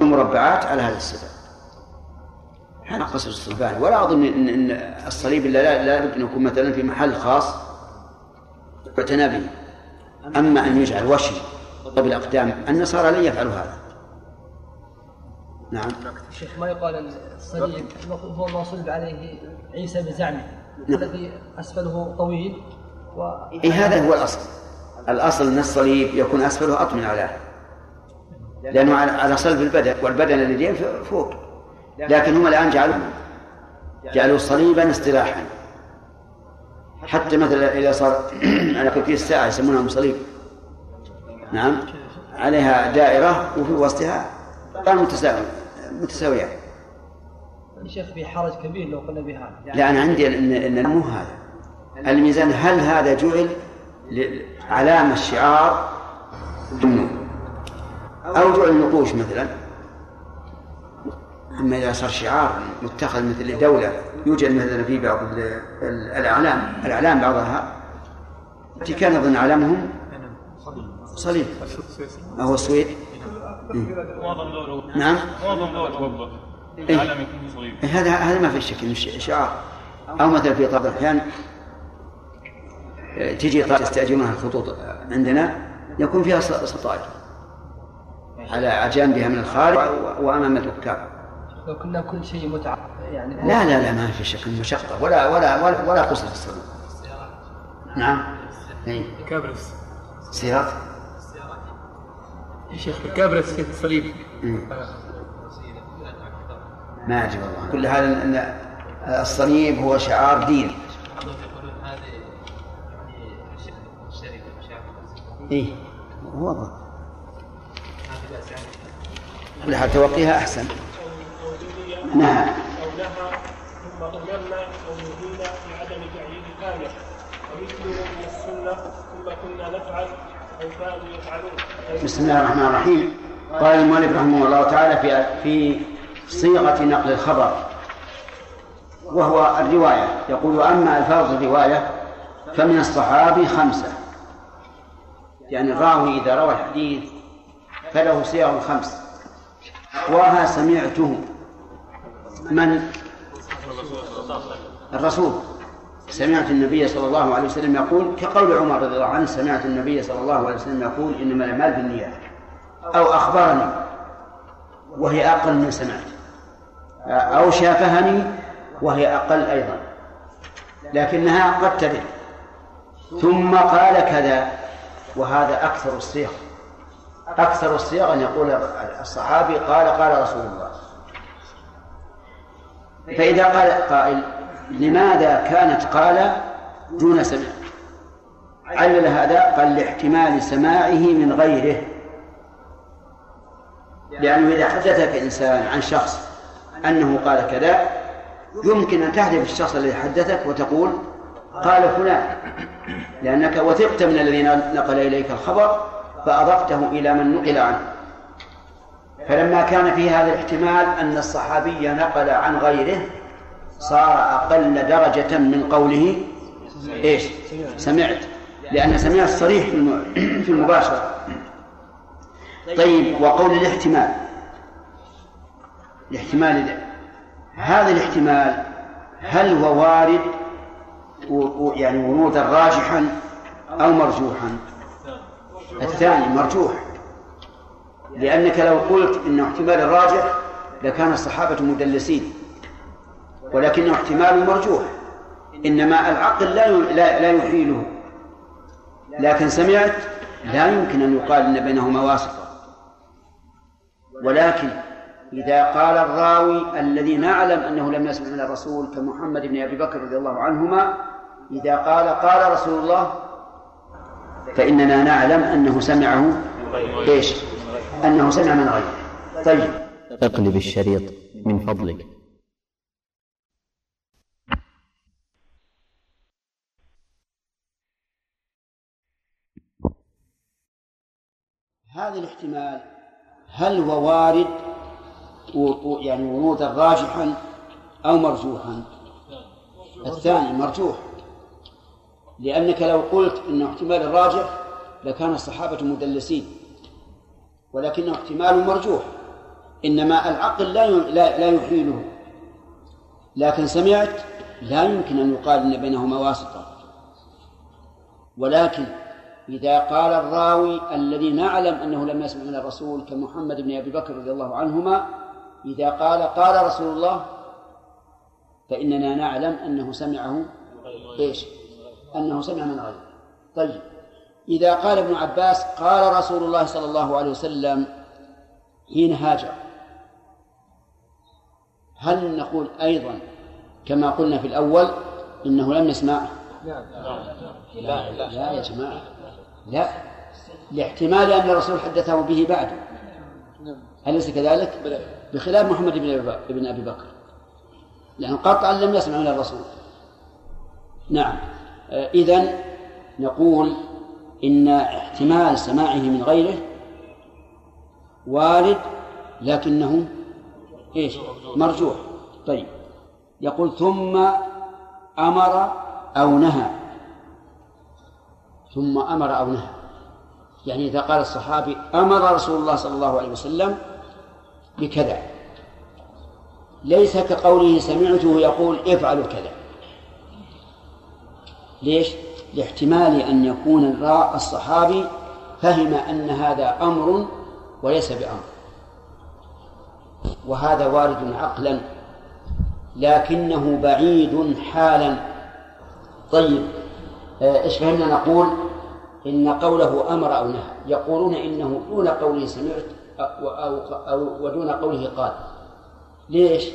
مربعات على هذا السبب. هذا قصر الصلبان ولا أظن إن, إن الصليب لا, لا بد أن يكون مثلا في محل خاص يعتنى به. أما أن يجعل وشي بالأقدام النصارى لن يفعلوا هذا. نعم. الشيخ ما يقال أن الصليب هو ما صلب عليه عيسى بزعمه نعم. الذي أسفله طويل و... إيه هذا هو الأصل. الأصل أن الصليب يكون أسفله اطول من لأنه على صلب البدن والبدن الذي فوق. لكن هم الآن جعلوا جعلوا صليبا اصطلاحا. حتى مثلا إذا صار على كرسي الساعة يسمونها صليب نعم. عليها دائرة وفي وسطها متساوي متساويات شيخ في حرج كبير لو قلنا بهذا. يعني لا أنا عندي إن, إن مو هذا. الميزان هل هذا جعل علامة شعار ضمنه أو جعل نقوش مثلا. أما إذا صار شعار متخذ مثل دولة يوجد مثلا في بعض الأعلام الأعلام بعضها. التي كان أظن أعلامهم صليب. هو السويد. دول نعم. معظم إيه. صغير إيه، هذا هذا ما في شك إنه شعار. أو مثلا في بعض الأحيان تجي يستاجرونها الخطوط عندنا يكون فيها سطائر. على جانبها من الخارج وأمام الركاب. لو كنا كل شيء متعة يعني لا لا لا ما في شك مشقة ولا ولا ولا, ولا قصة الصلاة نعم. إي. كابرس سيارات يا شيخ الكابرس شيخ الصليب. ما أدري والله. كل هذا ان الصليب هو شعار دين. إي. هو ضبط. كل حال توقيها أحسن. نعم. أو نهى ثم امرنا أو نهينا بعدم تعيين ومثله من السنة ثم كنا نفعل بسم الله الرحمن الرحيم. قال المؤلف رحمه الله تعالى في في صيغة نقل الخبر. وهو الرواية. يقول أما ألفاظ الرواية فمن الصحابي خمسة. يعني الراوي إذا روى الحديث فله صيغ خمس. وها سمعته. من؟ الرسول. سمعت النبي صلى الله عليه وسلم يقول كقول عمر رضي الله عنه سمعت النبي صلى الله عليه وسلم يقول إنما الأعمال بالنيات. أو أخبرني. وهي أقل من سمعت. أو شافهني وهي أقل أيضا. لكنها قد ترد ثم قال كذا وهذا أكثر الصيغ. أكثر الصيغ أن يقول الصحابي قال قال رسول الله. فإذا قال قائل لماذا كانت قال دون سمع علل هذا؟ قال لاحتمال سماعه من غيره. لأنه إذا حدثك إنسان عن شخص أنه قال كذا يمكن أن تحذف الشخص الذي حدثك وتقول قال فلان لأنك وثقت من الذي نقل إليك الخبر فأضفته إلى من نقل عنه. فلما كان في هذا الاحتمال أن الصحابي نقل عن غيره صار أقل درجة من قوله إيش؟ سمعت. لأن سمعت صريح في المباشرة. طيب وقول الاحتمال. الاحتمال هذا الاحتمال هل هو وارد يعني ورودا راجحا أو مرجوحا؟ الثاني مرجوح. لأنك لو قلت إنه احتمال راجح لكان الصحابة مدلسين ولكنه احتمال مرجوح. إنما العقل لا لا, لا يحيله. لكن سمعت لا يمكن أن يقال أن بينهما واسطة. ولكن إذا قال الراوي الذي نعلم أنه لم يسمع من الرسول كمحمد بن أبي بكر رضي الله عنهما إذا قال قال رسول الله فإننا نعلم أنه سمعه إيش؟ أنه سمع من غيره. طيب. اقلب الشريط من فضلك. هذا الاحتمال هل هو وارد؟ يعني ورودا راجحا أو مرجوحا؟ الثاني مرجوح. لأنك لو قلت إنه احتمال الراجح لكان الصحابة مدلسين ولكنه احتمال مرجوح إنما العقل لا لا لا يحيله. لكن سمعت لا يمكن أن يقال إن بينهما واسطة. ولكن إذا قال الراوي الذي نعلم أنه لم يسمع من الرسول كمحمد بن أبي بكر رضي الله عنهما إذا قال قال رسول الله فإننا نعلم أنه سمعه إيش؟ أنه سمع من غيره. طيب. إذا قال ابن عباس قال رسول الله صلى الله عليه وسلم حين هاجر. هل نقول أيضا كما قلنا في الأول إنه لم يسمعه لا لا. يا جماعة. لا. لاحتمال أن الرسول حدثه به بعده أليس كذلك؟ بخلاف محمد بن أبي بكر. لأنه قطعا لم يسمع من الرسول. نعم. إذا نقول إن احتمال سماعه من غيره وارد لكنه إيش؟ مرجوح. طيب. يقول ثم أمر أو نهى. ثم أمر أو نهى. يعني إذا قال الصحابي أمر رسول الله صلى الله عليه وسلم بكذا. ليس كقوله سمعته يقول افعلوا كذا. ليش؟ لاحتمال أن يكون الراء الصحابي فهم أن هذا أمر وليس بأمر. وهذا وارد عقلا لكنه بعيد حالا. طيب آه، إيش فهمنا؟ نقول إن قوله أمر أو نهى. يقولون إنه دون قوله سمعت أو, أو, أو ودون قوله قال. ليش؟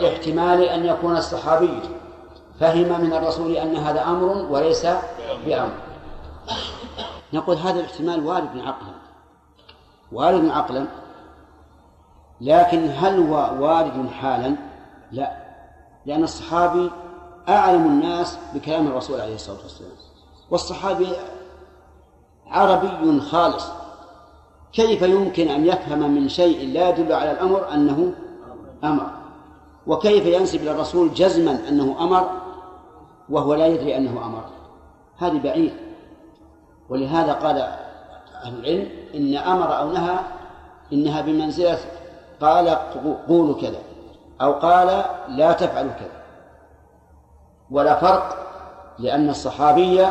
لاحتمال أن يكون الصحابي. فهم من الرسول أن هذا أمر وليس بأمر. نقول هذا الاحتمال وارد عقلا وارد عقلا لكن هل هو وارد حالا؟ لا. لأن الصحابي أعلم الناس بكلام الرسول عليه الصلاة والسلام. والصحابي عربي خالص. كيف يمكن أن يفهم من شيء لا يدل على الأمر أنه أمر؟ وكيف ينسب إلى الرسول جزما أنه أمر؟ وهو لا يدري أنه أمر. هذه بعيد. ولهذا قال أهل العلم إن أمر أو نهى إنها بمنزلة قال قولوا كذا أو قال لا تفعلوا كذا. ولا فرق لأن الصحابي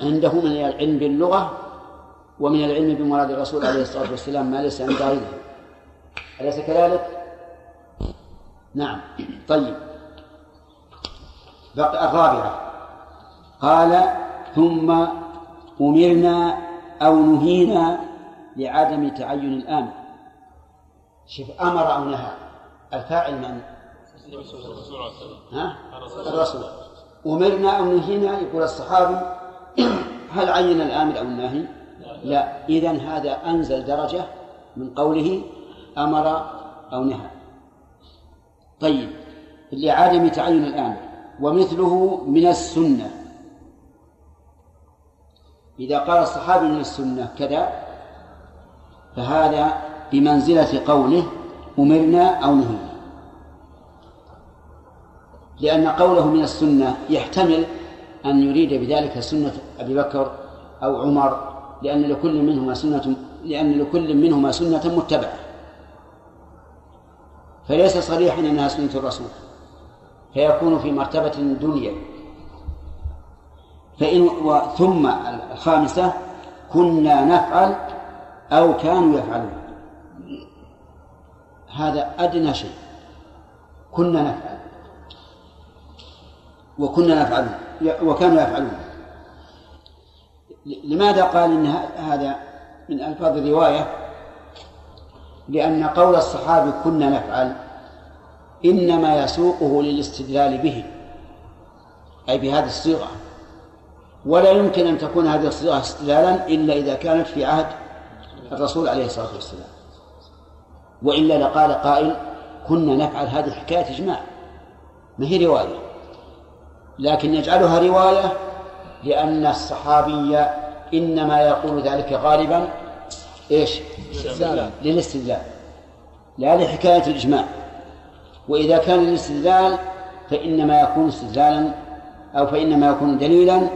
عنده من العلم باللغة ومن العلم بمراد الرسول عليه الصلاة والسلام ما ليس عند غيره. أليس كذلك؟ نعم. طيب. الرابعة. قال ثم أمرنا أو نهينا لعدم تعين الآمر شوف أمر أو نهى. الفاعل من؟ ها؟ الرسول. أمرنا أو نهينا يقول الصحابي هل عين الآمر أو الناهي؟ لا. إذا هذا أنزل درجة من قوله أمر أو نهى. طيب لعدم تعين الآمر ومثله من السنة. إذا قال الصحابي من السنة كذا فهذا بمنزلة قوله أمرنا أو نهينا. لأن قوله من السنة يحتمل أن يريد بذلك سنة أبي بكر أو عمر لأن لكل منهما سنة لأن لكل منهما سنة متبعة. فليس صريحا أنها سنة الرسول. فيكون في مرتبة دنيا. فإن ثم الخامسة كنا نفعل أو كانوا يفعلون. هذا أدنى شيء. كنا نفعل. وكنا نفعل وكانوا يفعلون. لماذا قال إن هذا من ألفاظ الرواية؟ لأن قول الصحابي كنا نفعل إنما يسوقه للاستدلال به. أي بهذه الصيغة. ولا يمكن أن تكون هذه الصيغة استدلالا إلا إذا كانت في عهد الرسول عليه الصلاة والسلام. وإلا لقال قائل كنا نفعل هذه حكايه اجماع ما هي رواية؟ لكن يجعلها رواية لأن الصحابي إنما يقول ذلك غالبا إيش؟ للاستدلال. لا لحكاية الإجماع. وإذا كان الاستدلال فإنما يكون استدلالا أو فإنما يكون دليلا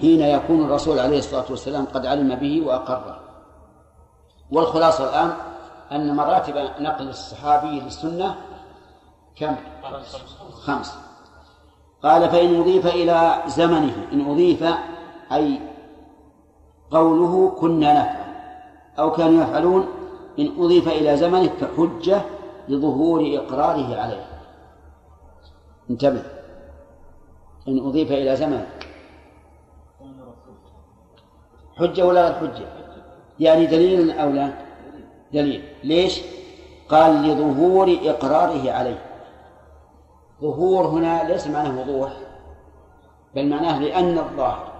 حين يكون الرسول عليه الصلاة والسلام قد علم به وأقره والخلاصة الآن أن مراتب نقل الصحابي للسنة كم؟ خمس قال فإن أضيف إلى زمنه إن أضيف أي قوله كنا نفعل أو كانوا يفعلون إن أضيف إلى زمنه كحجة لظهور إقراره عليه. انتبه. إن أضيف إلى زمن. حجة ولا حجة؟ يعني دليل أو لا؟ دليل. ليش؟ قال لظهور إقراره عليه. ظهور هنا ليس معناه وضوح بل معناه لأن الظاهر.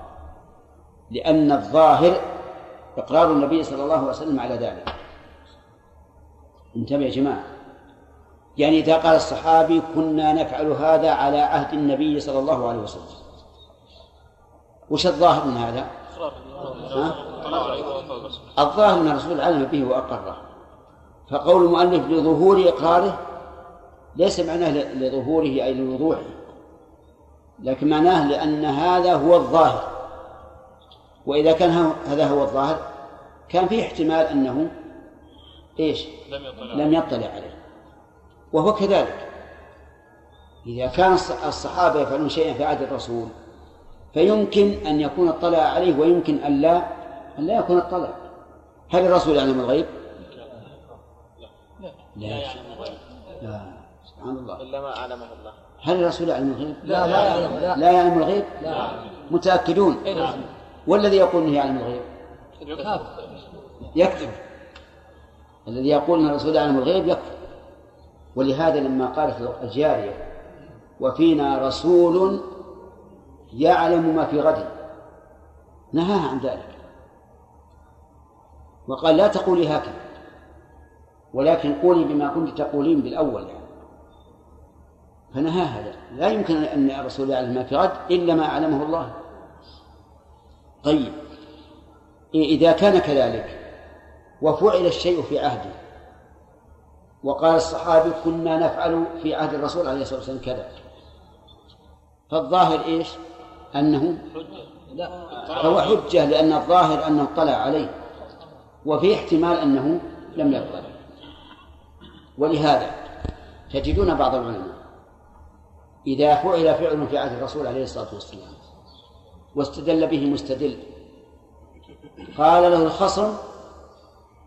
لأن الظاهر إقرار النبي صلى الله عليه وسلم على ذلك. انتبه يا جماعة. يعني إذا قال الصحابي كنا نفعل هذا على عهد النبي صلى الله عليه وسلم. وش الظاهر من هذا؟ الظاهر أن الرسول علم به وأقره. فقول المؤلف لظهور إقراره ليس معناه لظهوره أي لوضوحه. لكن معناه لأن هذا هو الظاهر. وإذا كان هذا هو الظاهر كان فيه احتمال أنه إيش؟ لم يطلع, لم يطلع عليه. وهو كذلك. إذا كان الصحابة يفعلون شيئا في عهد الرسول فيمكن أن يكون اطلع عليه ويمكن أن لا أن لا يكون اطلع هل الرسول يعلم الغيب؟ لا. لا لا سبحان الله. إلا ما أعلمه الله. هل الرسول يعلم الغيب؟ لا لا يعلم لا, لا يعلم الغيب؟ لا. متأكدون؟ نعم والذي يقول إنه يعلم الغيب؟ يكفر الذي يقول إن الرسول يعلم الغيب يكفر ولهذا لما قالت الجارية وفينا رسول يعلم ما في غد نهاها عن ذلك. وقال لا تقولي هكذا ولكن قولي بما كنت تقولين بالأول فنهاها لا يمكن أن الرسول يعلم ما في غد إلا ما أعلمه الله. طيب إذا كان كذلك وفعل الشيء في عهده وقال الصحابي كنا نفعل في عهد الرسول عليه الصلاة والسلام كذا. فالظاهر إيش؟ أنه فهو حجة لأن الظاهر أنه اطلع عليه وفي احتمال أنه لم يطلع. ولهذا تجدون بعض العلماء إذا فعل فعل في عهد الرسول عليه الصلاة والسلام واستدل به مستدل قال له الخصم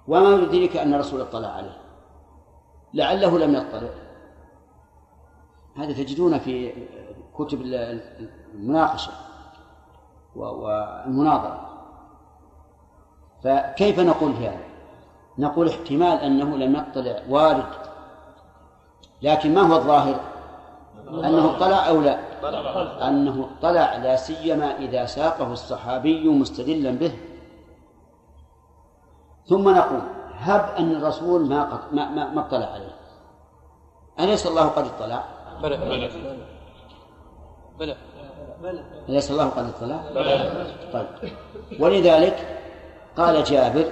وما يدريك أن الرسول اطلع عليه. لعله لم يطلع هذا تجدون في كتب المناقشة والمناظرة فكيف نقول هذا؟ نقول احتمال أنه لم يطلع وارد لكن ما هو الظاهر؟ أنه اطلع أو لا؟ أنه اطلع لا سيما إذا ساقه الصحابي مستدلا به ثم نقول هب أن الرسول ما قد ما, ما, ما اطلع عليه. أليس الله قد اطلع؟ بلى. بلى. بلى. أليس الله قد اطلع؟ طيب. ولذلك قال جابر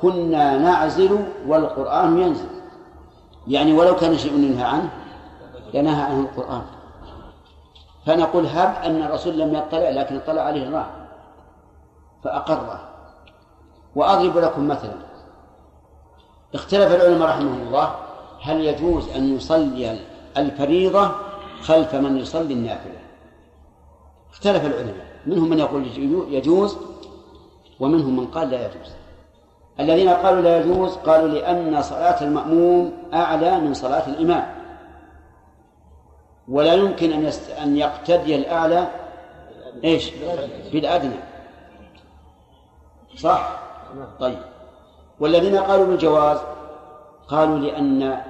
كنا نعزل والقرآن ينزل. يعني ولو كان شيء ينهى عنه لنهى عنه القرآن. فنقول هب أن الرسول لم يطلع لكن اطلع عليه الله فأقره. وأضرب لكم مثلا. اختلف العلماء رحمهم الله هل يجوز أن يصلي الفريضة خلف من يصلي النافلة؟ اختلف العلماء منهم من يقول يجوز ومنهم من قال لا يجوز. الذين قالوا لا يجوز قالوا لأن صلاة المأموم أعلى من صلاة الإمام. ولا يمكن أن يست... أن يقتدي الأعلى إيش؟ بالأدنى. صح؟ طيب. والذين قالوا بالجواز قالوا لأن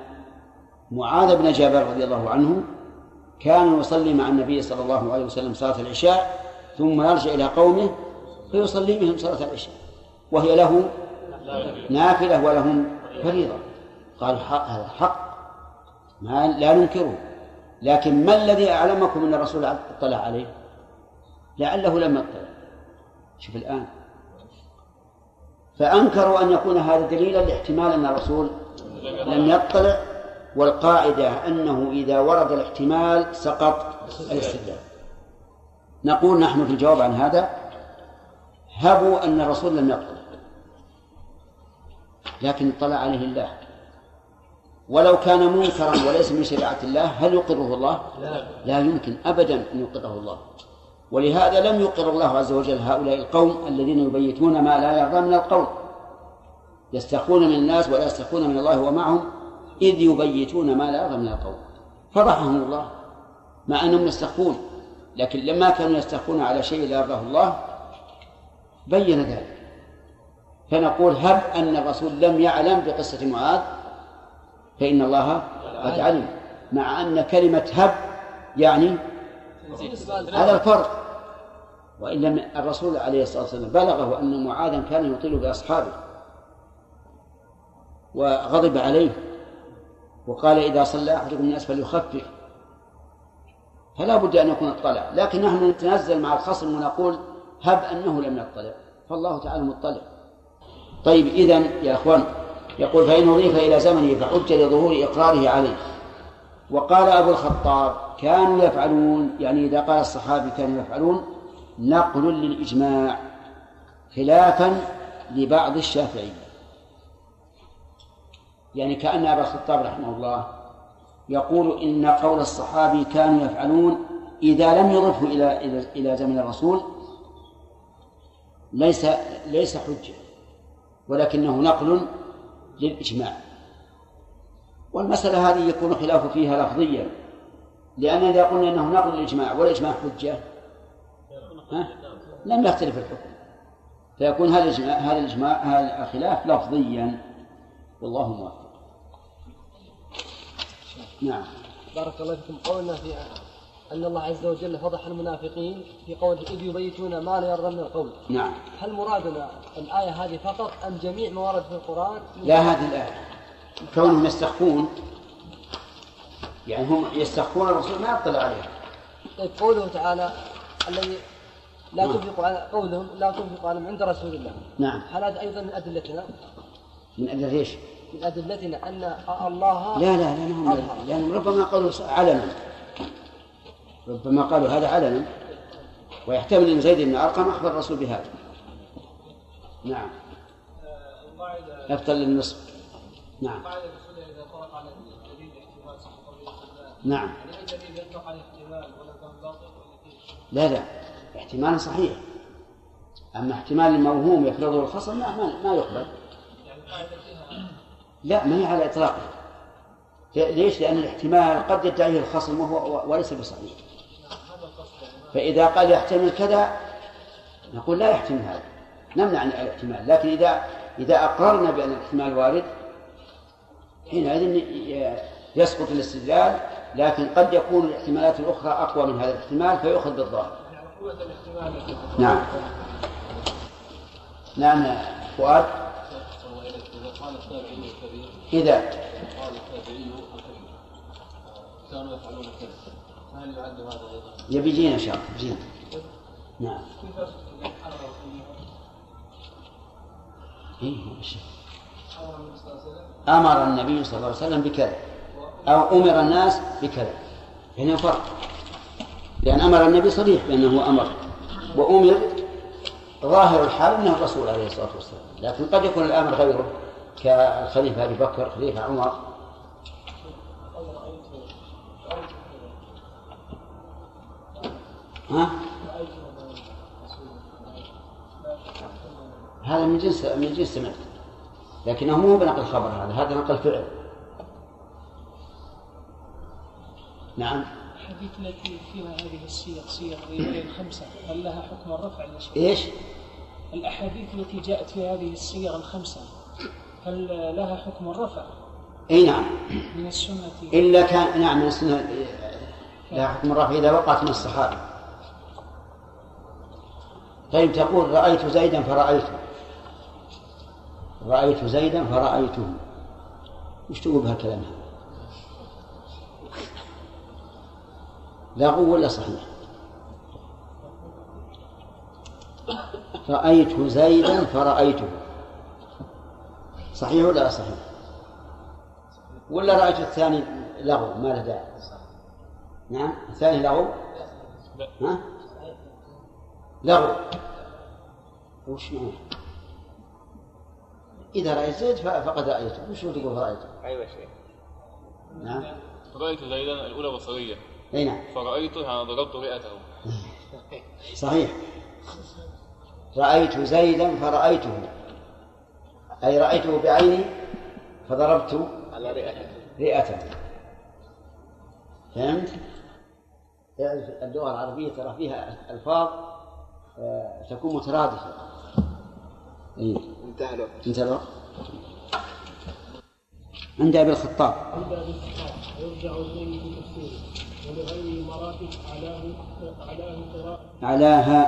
معاذ بن جبل رضي الله عنه كان يصلي مع النبي صلى الله عليه وسلم صلاة العشاء ثم يرجع إلى قومه فيصلي بهم صلاة العشاء وهي له نافلة ولهم فريضة. قال هذا حق ما لا ننكره لكن ما الذي أعلمكم أن الرسول أطلع عليه؟ لعله لم يطلع. شوف الآن. فأنكروا أن يكون هذا دليلا لاحتمال أن الرسول لم يطلع والقاعدة أنه إذا ورد الاحتمال سقط الاستدلال. نقول نحن في الجواب عن هذا هبوا أن الرسول لم يطلع لكن اطلع عليه الله. ولو كان منكرا وليس من شريعة الله هل يقره الله؟ لا, لا يمكن أبدا أن يقره الله. ولهذا لم يقر الله عز وجل هؤلاء القوم الذين يبيتون ما لا يرضى من القول. يستخفون من الناس ولا يستخفون من الله ومعهم إذ يبيتون ما لا يرضى من القول. فضحهم الله مع أنهم يستخفون لكن لما كانوا يستخفون على شيء لا يرضاه الله بين ذلك. فنقول هب أن الرسول لم يعلم بقصة معاذ فإن الله قد علم مع أن كلمة هب يعني هذا الفرق وإلا الرسول عليه الصلاة والسلام بلغه أن معاذا كان يطيل بأصحابه. وغضب عليه. وقال إذا صلى أحدكم من أسفل يخفف فلا بد أن يكون اطلع لكن نحن نتنزل مع الخصم ونقول هب أنه لم يطلع. فالله تعالى مطلع. طيب إذا يا أخوان يقول فإن أضيف إلى زمنه فحج لظهور إقراره عليه. وقال أبو الخطاب كانوا يفعلون يعني إذا قال الصحابي كانوا يفعلون نقل للإجماع خلافا لبعض الشافعية يعني كأن أبا الخطاب رحمه الله يقول إن قول الصحابي كانوا يفعلون إذا لم يضفه إلى إلى إلى زمن الرسول ليس ليس حجة ولكنه نقل للإجماع. والمسألة هذه يكون خلاف فيها لفظيا. لأن إذا قلنا أنه نقل الإجماع والإجماع حجة ها؟ لم يختلف الحكم. فيكون هذا الإجماع هذا الإجماع هذا الخلاف لفظيا. والله موفق نعم. بارك الله فيكم. قولنا في أن الله عز وجل فضح المنافقين في قوله إذ يبيتون ما لا يرضى من القول. نعم. هل مرادنا الآية هذه فقط أم جميع ما ورد في القرآن؟ لا هذه الآية. كونهم يستخفون. يعني هم يستخفون الرسول ما يطلع عليهم. طيب قوله تعالى الذي لا تنفق على قولهم لا تنفق على عند رسول الله. نعم. هل هذا أيضا من أدلتنا؟ من أدلة إيش؟ من أدلتنا أن الله لا لا لا ما هم يعني ربما قالوا علنا. ربما قالوا هذا علنا. ويحتمل أن زيد بن أرقم أخبر الرسول بهذا. نعم. يبطل للنصف نعم. نعم. لا لا. احتمال صحيح. أما احتمال الموهوم يفرضه الخصم لا ما, ما يقبل. لا ما هي على إطلاقه. ليش؟ لأن الاحتمال قد يدعيه الخصم وهو وليس بصحيح. فإذا قال يحتمل كذا نقول لا يحتمل هذا. نمنع عن الاحتمال. لكن إذا إذا أقررنا بأن الاحتمال وارد حينئذ يسقط الاستدلال لكن قد يكون الاحتمالات الأخرى أقوى من هذا الاحتمال فيؤخذ بالظاهر. نعم. نعم فؤاد. إذا. كانوا يفعلون كذا يعد هذا أيضا؟ يبي يجينا إن شاء الله. يجينا. نعم. إيه أمر النبي صلى الله عليه وسلم بكذا أو أمر الناس بكذا. هنا فرق لأن أمر النبي صريح بأنه أمر وأمر ظاهر الحال أنه الرسول عليه الصلاة والسلام. لكن قد يكون الأمر غيره كالخليفة أبي بكر خليفة عمر. ها؟ هذا من جنس من جنس سمعت. لكنه مو بنقل خبر هذا هذا نقل فعل. نعم. الحديث التي فيها هذه الصيغ صيغ روايتين خمسة هل لها حكم الرفع ولا إيش؟ الأحاديث التي جاءت في هذه الصيغ الخمسة هل لها حكم الرفع؟ إي نعم. من السنة. إلا كان نعم من السنة لها حكم الرفع إذا وقعت من الصحابة. طيب تقول رأيت زيدا فرأيته. رأيت زيدا فرأيته وش تقول بهالكلام هذا؟ لغو ولا صحيح؟ رأيت زيدا فرأيته صحيح ولا صحيح؟ ولا رأيت الثاني لغو ما له داعي؟ نعم الثاني لغو؟ ها؟ لغو وش معنى؟ إذا رأيت زيد فقد رأيته. وش تقول فرأيته؟ أيوة شيخ. نعم. رأيت زيدا الأولى بصرية أي نعم. فرأيته يعني ضربت رئته. صحيح. رأيت زيدا فرأيته. أي رأيته بعيني فضربت على رئته. رئته. فهمت؟ اللغة العربية ترى فيها ألفاظ آه، تكون مترادفة. إيه. انتهى الوقت. انتهى الوقت. عند أبي الخطاب. عند أبي الخطاب. ويرجع إليه في تفسيره. ولغيره مراتب اعلاه اعلاه قراءه أعلاها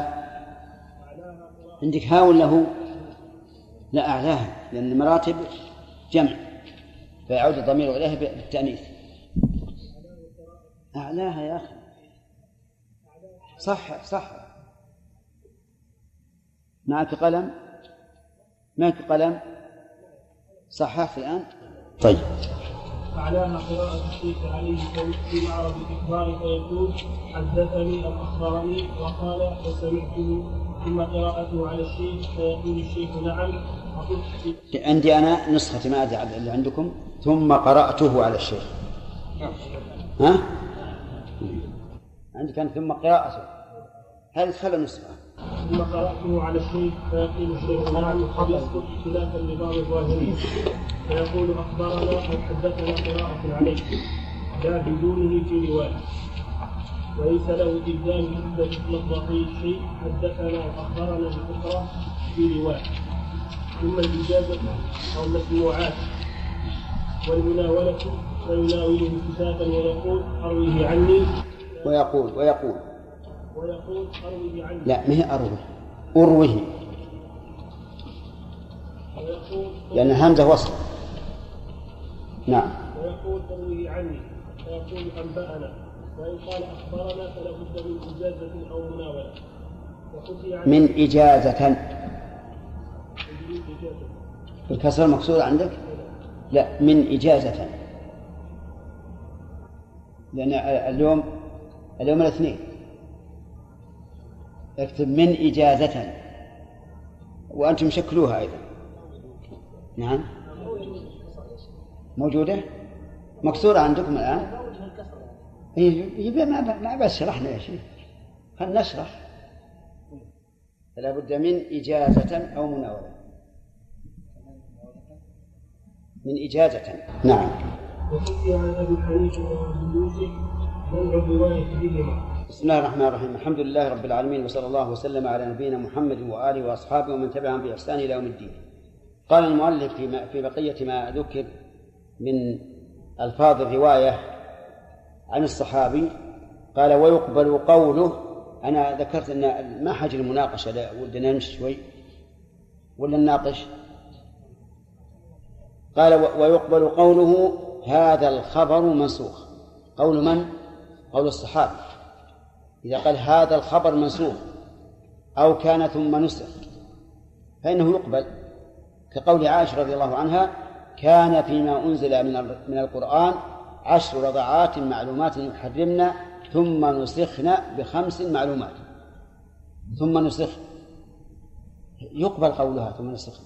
اعلاها قراءه عندك ها ولا هو؟ لا أعلاها. لأن المراتب جمع. فيعود الضمير إليها بالتأنيث. أعلاها يا أخي. صح صح. معك قلم؟ معك قلم؟ صححت الآن؟ طيب. أعلاها قراءة الشيخ عليه في معرض الإخبار فيقول حدثني أم أخبرني وقال وسمعته ثم قراءته على الشيخ فيقول الشيخ نعم. وقلت عندي أنا نسخة ما أدري اللي عندكم. ثم قرأته على الشيخ. ها؟ عندك أنت ثم قراءته. هذه تخلى نسخة. ثم قرأته على الشيخ فيقول الشيخ نعم قد يسقط خلافا لبعض الظاهرين فيقول أخبرنا أو حدثنا قراءة عليه. لا بدونه في رواية. وليس له إلزام مثل مطلقي شيء حدثنا وأخبرنا بأخرى في رواية. ثم الإجازة أو المسموعات والمناولة فيناوله كتابا ويقول أرويه عني. ويقول ويقول ويقول أرويه عني. لا ما هي أروه أروه ويقول لأن الهمزة وصل. نعم. ويقول ارويه عني. فيقول أنبأنا. وإن قال أخبرنا فلا بد من مناولة. وحكي عن من إجازة. بالكسر مكسورة عندك؟ لا من إجازة. لأن اليوم اليوم الاثنين. اكتب من إجازة. وأنتم شكلوها أيضا. نعم. موجودة؟ مكسورة عندكم الآن؟ هي هي ما ما بس شرحنا يا شيخ. خلنا نشرح. فلا بد من إجازة أو مناولة. من إجازة. نعم. حنيفه وابي يوسف منع الروايه بهما بسم الله الرحمن الرحيم. الحمد لله رب العالمين وصلى الله وسلم على نبينا محمد وآله وأصحابه ومن تبعهم بإحسان إلى يوم الدين. قال المؤلف في في بقية ما ذكر من ألفاظ الرواية عن الصحابي قال ويقبل قوله أنا ذكرت أن ما حاجة المناقشة لا ودنا نمشي شوي. ولا نناقش؟ قال ويقبل قوله هذا الخبر منسوخ. قول من؟ قول الصحابي. إذا قال هذا الخبر منسوخ أو كان ثم نسخ فإنه يقبل كقول عائشة رضي الله عنها كان فيما أنزل من من القرآن عشر رضعات معلومات يحرمن ثم نسخن بخمس معلومات. ثم نسخ. يقبل قولها ثم نسخ.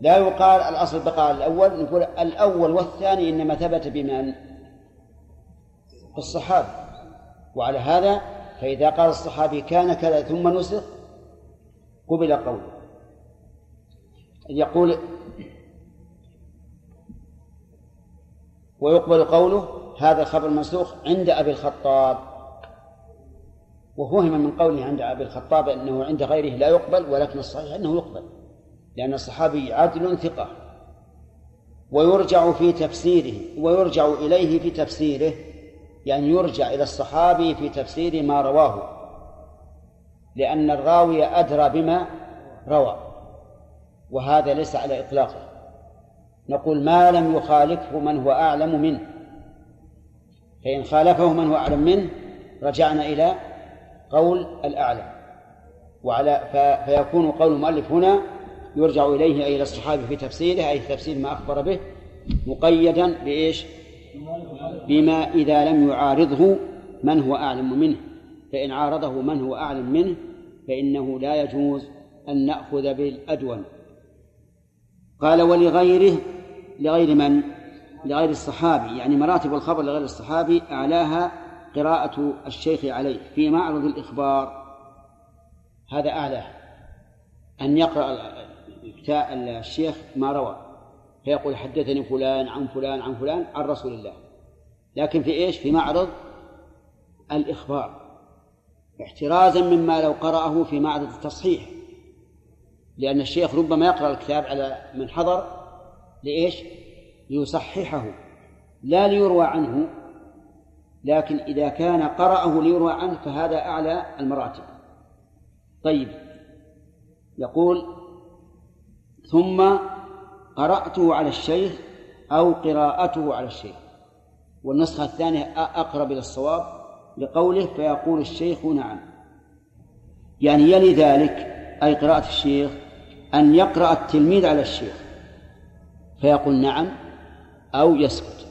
لا يقال الأصل بقاء الأول نقول الأول والثاني إنما ثبت بمن؟ بالصحابة. وعلى هذا فإذا قال الصحابي كان كذا ثم نسخ قبل قوله. يقول ويقبل قوله هذا الخبر منسوخ عند أبي الخطاب. وفهم من قوله عند أبي الخطاب أنه عند غيره لا يقبل ولكن الصحيح أنه يقبل لأن الصحابي عدل ثقة. ويرجع في تفسيره ويرجع إليه في تفسيره. يعني يرجع إلى الصحابي في تفسير ما رواه لأن الراوي أدرى بما روى وهذا ليس على إطلاقه. نقول ما لم يخالفه من هو أعلم منه. فإن خالفه من هو أعلم منه رجعنا إلى قول الأعلم. وعلى فيكون قول المؤلف هنا يرجع إليه أي إلى الصحابي في تفسيره أي تفسير ما أخبر به مقيدا بإيش؟ بما إذا لم يعارضه من هو أعلم منه. فإن عارضه من هو أعلم منه فإنه لا يجوز أن نأخذ بالأدون. قال ولغيره لغير من؟ لغير الصحابي. يعني مراتب الخبر لغير الصحابي أعلاها قراءة الشيخ عليه في معرض الإخبار. هذا أعلاه أن يقرأ الشيخ ما روى. فيقول حدثني فلان عن فلان عن فلان عن رسول الله. لكن في إيش؟ في معرض الإخبار احترازا مما لو قرأه في معرض التصحيح لأن الشيخ ربما يقرأ الكتاب على من حضر لإيش؟ ليصححه لا ليروى عنه لكن إذا كان قرأه ليروى عنه فهذا أعلى المراتب طيب يقول ثم قرأته على الشيخ أو قراءته على الشيخ والنسخة الثانية أقرب إلى الصواب لقوله فيقول الشيخ نعم. يعني يلي ذلك أي قراءة الشيخ أن يقرأ التلميذ على الشيخ. فيقول نعم أو يسكت.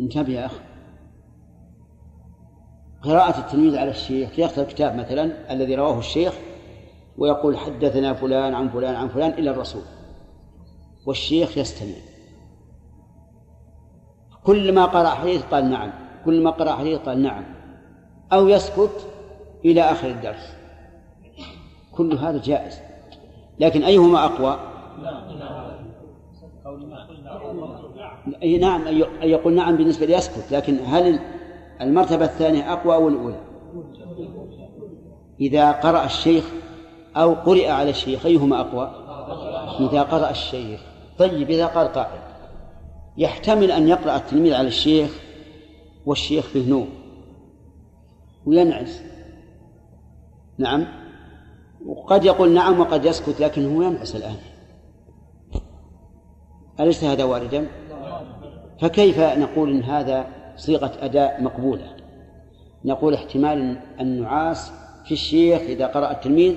انتبه يا أخي. قراءة التلميذ على الشيخ يختار الكتاب مثلا الذي رواه الشيخ ويقول حدثنا فلان عن فلان عن فلان إلى الرسول. والشيخ يستمع. كل ما قرأ حديث قال نعم كل ما قرأ حديث قال نعم. أو يسكت إلى آخر الدرس. كل هذا جائز. لكن أيهما أقوى؟ أي نعم أن يقول نعم بالنسبة ليسكت لكن هل المرتبة الثانية أقوى أو الأولى؟ إذا قرأ الشيخ أو قرئ على الشيخ أيهما أقوى؟ إذا قرأ الشيخ. طيب إذا قال قائل. يحتمل أن يقرأ التلميذ على الشيخ والشيخ فيه نوم وينعس. نعم. وقد يقول نعم وقد يسكت لكن هو ينعس الآن. أليس هذا واردا؟ فكيف نقول إن هذا صيغة أداء مقبولة؟ نقول احتمال النعاس في الشيخ إذا قرأ التلميذ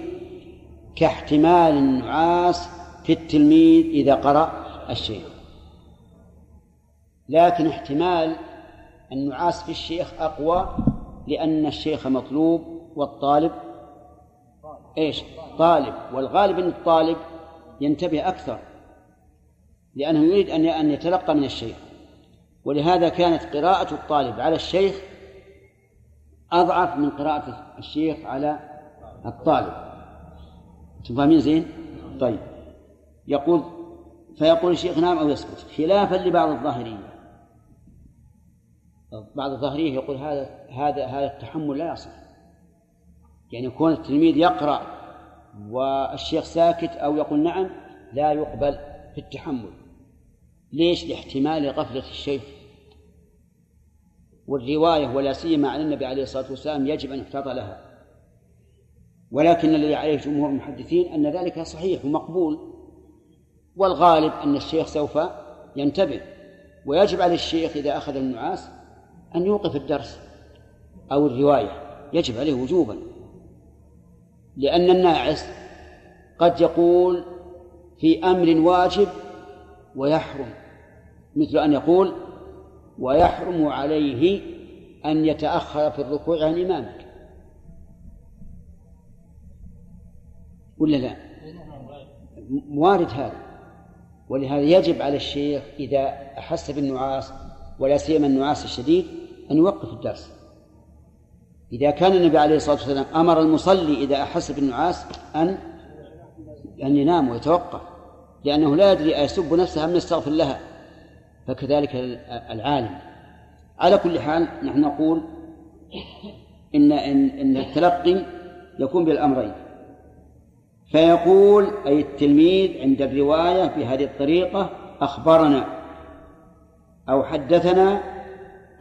كاحتمال النعاس في التلميذ إذا قرأ الشيخ. لكن احتمال النعاس في الشيخ أقوى لأن الشيخ مطلوب والطالب إيش؟ طالب. والغالب أن الطالب ينتبه أكثر لأنه يريد أن أن يتلقى من الشيخ. ولهذا كانت قراءة الطالب على الشيخ أضعف من قراءة الشيخ على الطالب. أنتم فاهمين زين؟ طيب. يقول فيقول الشيخ نعم أو يسكت. خلافا لبعض الظاهرية بعض الظاهرية يقول هذا هذا هذا التحمل لا يصح. يعني يكون التلميذ يقرأ والشيخ ساكت أو يقول نعم لا يقبل في التحمل. ليش؟ لاحتمال غفلة الشيخ. والرواية ولا سيما عن النبي عليه الصلاة والسلام يجب أن يحتاط لها. ولكن الذي عليه جمهور المحدثين أن ذلك صحيح ومقبول. والغالب أن الشيخ سوف ينتبه. ويجب على الشيخ إذا أخذ النعاس أن يوقف الدرس أو الرواية يجب عليه وجوبا. لأن الناعس قد يقول في أمر واجب ويحرم مثل أن يقول ويحرم عليه أن يتأخر في الركوع عن إمامك. ولا لا؟ وارد هذا. ولهذا يجب على الشيخ إذا أحس بالنعاس ولا سيما النعاس الشديد أن يوقف الدرس. إذا كان النبي عليه الصلاة والسلام أمر المصلي إذا أحس بالنعاس أن أن ينام ويتوقف لأنه لا يدري أيسب نفسه أم يستغفر لها. فكذلك العالم. على كل حال نحن نقول إن إن, إن التلقي يكون بالأمرين. فيقول أي التلميذ عند الرواية بهذه الطريقة أخبرنا أو حدثنا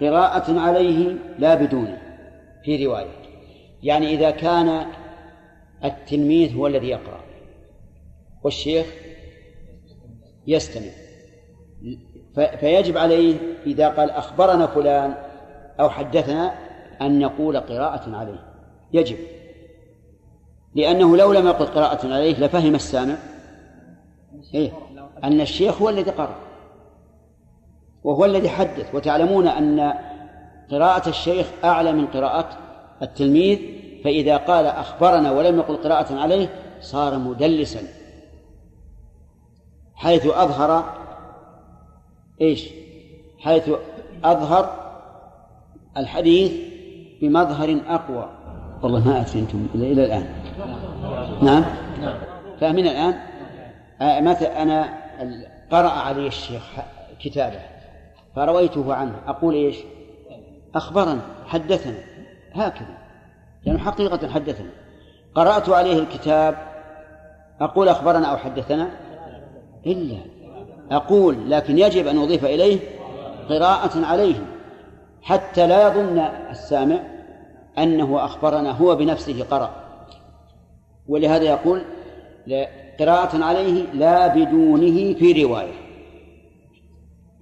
قراءة عليه لا بدونه في رواية. يعني إذا كان التلميذ هو الذي يقرأ والشيخ يستمع. فيجب عليه إذا قال أخبرنا فلان أو حدثنا أن يقول قراءة عليه. يجب. لأنه لو لم يقل قراءة عليه لفهم السامع. إيه؟ أن الشيخ هو الذي قرأ. وهو الذي حدث. وتعلمون أن قراءة الشيخ أعلى من قراءة التلميذ. فإذا قال أخبرنا ولم يقل قراءة عليه صار مدلسا. حيث أظهر إيش؟ حيث أظهر الحديث بمظهر أقوى. والله ما أدري أنتم إلى الآن. نعم؟ فاهمين الآن؟ آه أنا قرأ علي الشيخ كتابه. فرويته عنه. أقول إيش؟ أخبرنا حدثنا هكذا. لأنه حقيقة حدثنا قرأت عليه الكتاب. أقول أخبرنا أو حدثنا؟ إلا. أقول لكن يجب أن أضيف إليه قراءة عليه حتى لا يظن السامع أنه أخبرنا هو بنفسه قرأ. ولهذا يقول قراءة عليه لا بدونه في رواية.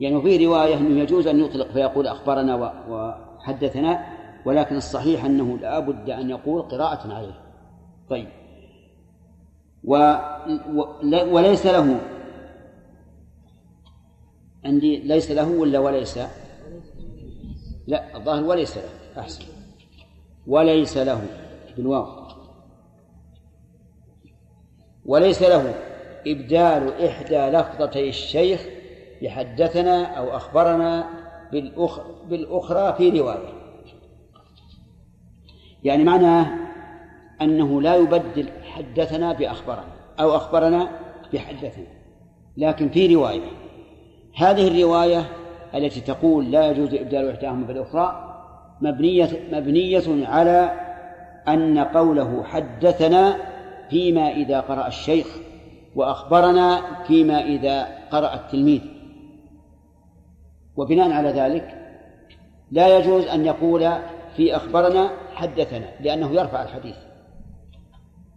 يعني في رواية أنه يجوز أن يطلق فيقول أخبرنا وحدثنا ولكن الصحيح أنه لا بد أن يقول قراءة عليه. طيب. و... وليس له. عندي ليس له ولا وليس؟ لا الظاهر وليس له. أحسن. وليس له بالواو. وليس له. إبدال إحدى لفظتي الشيخ بحدثنا أو أخبرنا بالأخ... بالأخرى في رواية. يعني معناه أنه لا يبدل حدثنا بأخبرنا أو أخبرنا بحدثنا لكن في رواية. هذه الرواية التي تقول لا يجوز إبدال إحداهما بالأخرى مبنية مبنية على أن قوله حدثنا فيما إذا قرأ الشيخ وأخبرنا فيما إذا قرأ التلميذ. وبناء على ذلك لا يجوز أن يقول في أخبرنا حدثنا لأنه يرفع الحديث.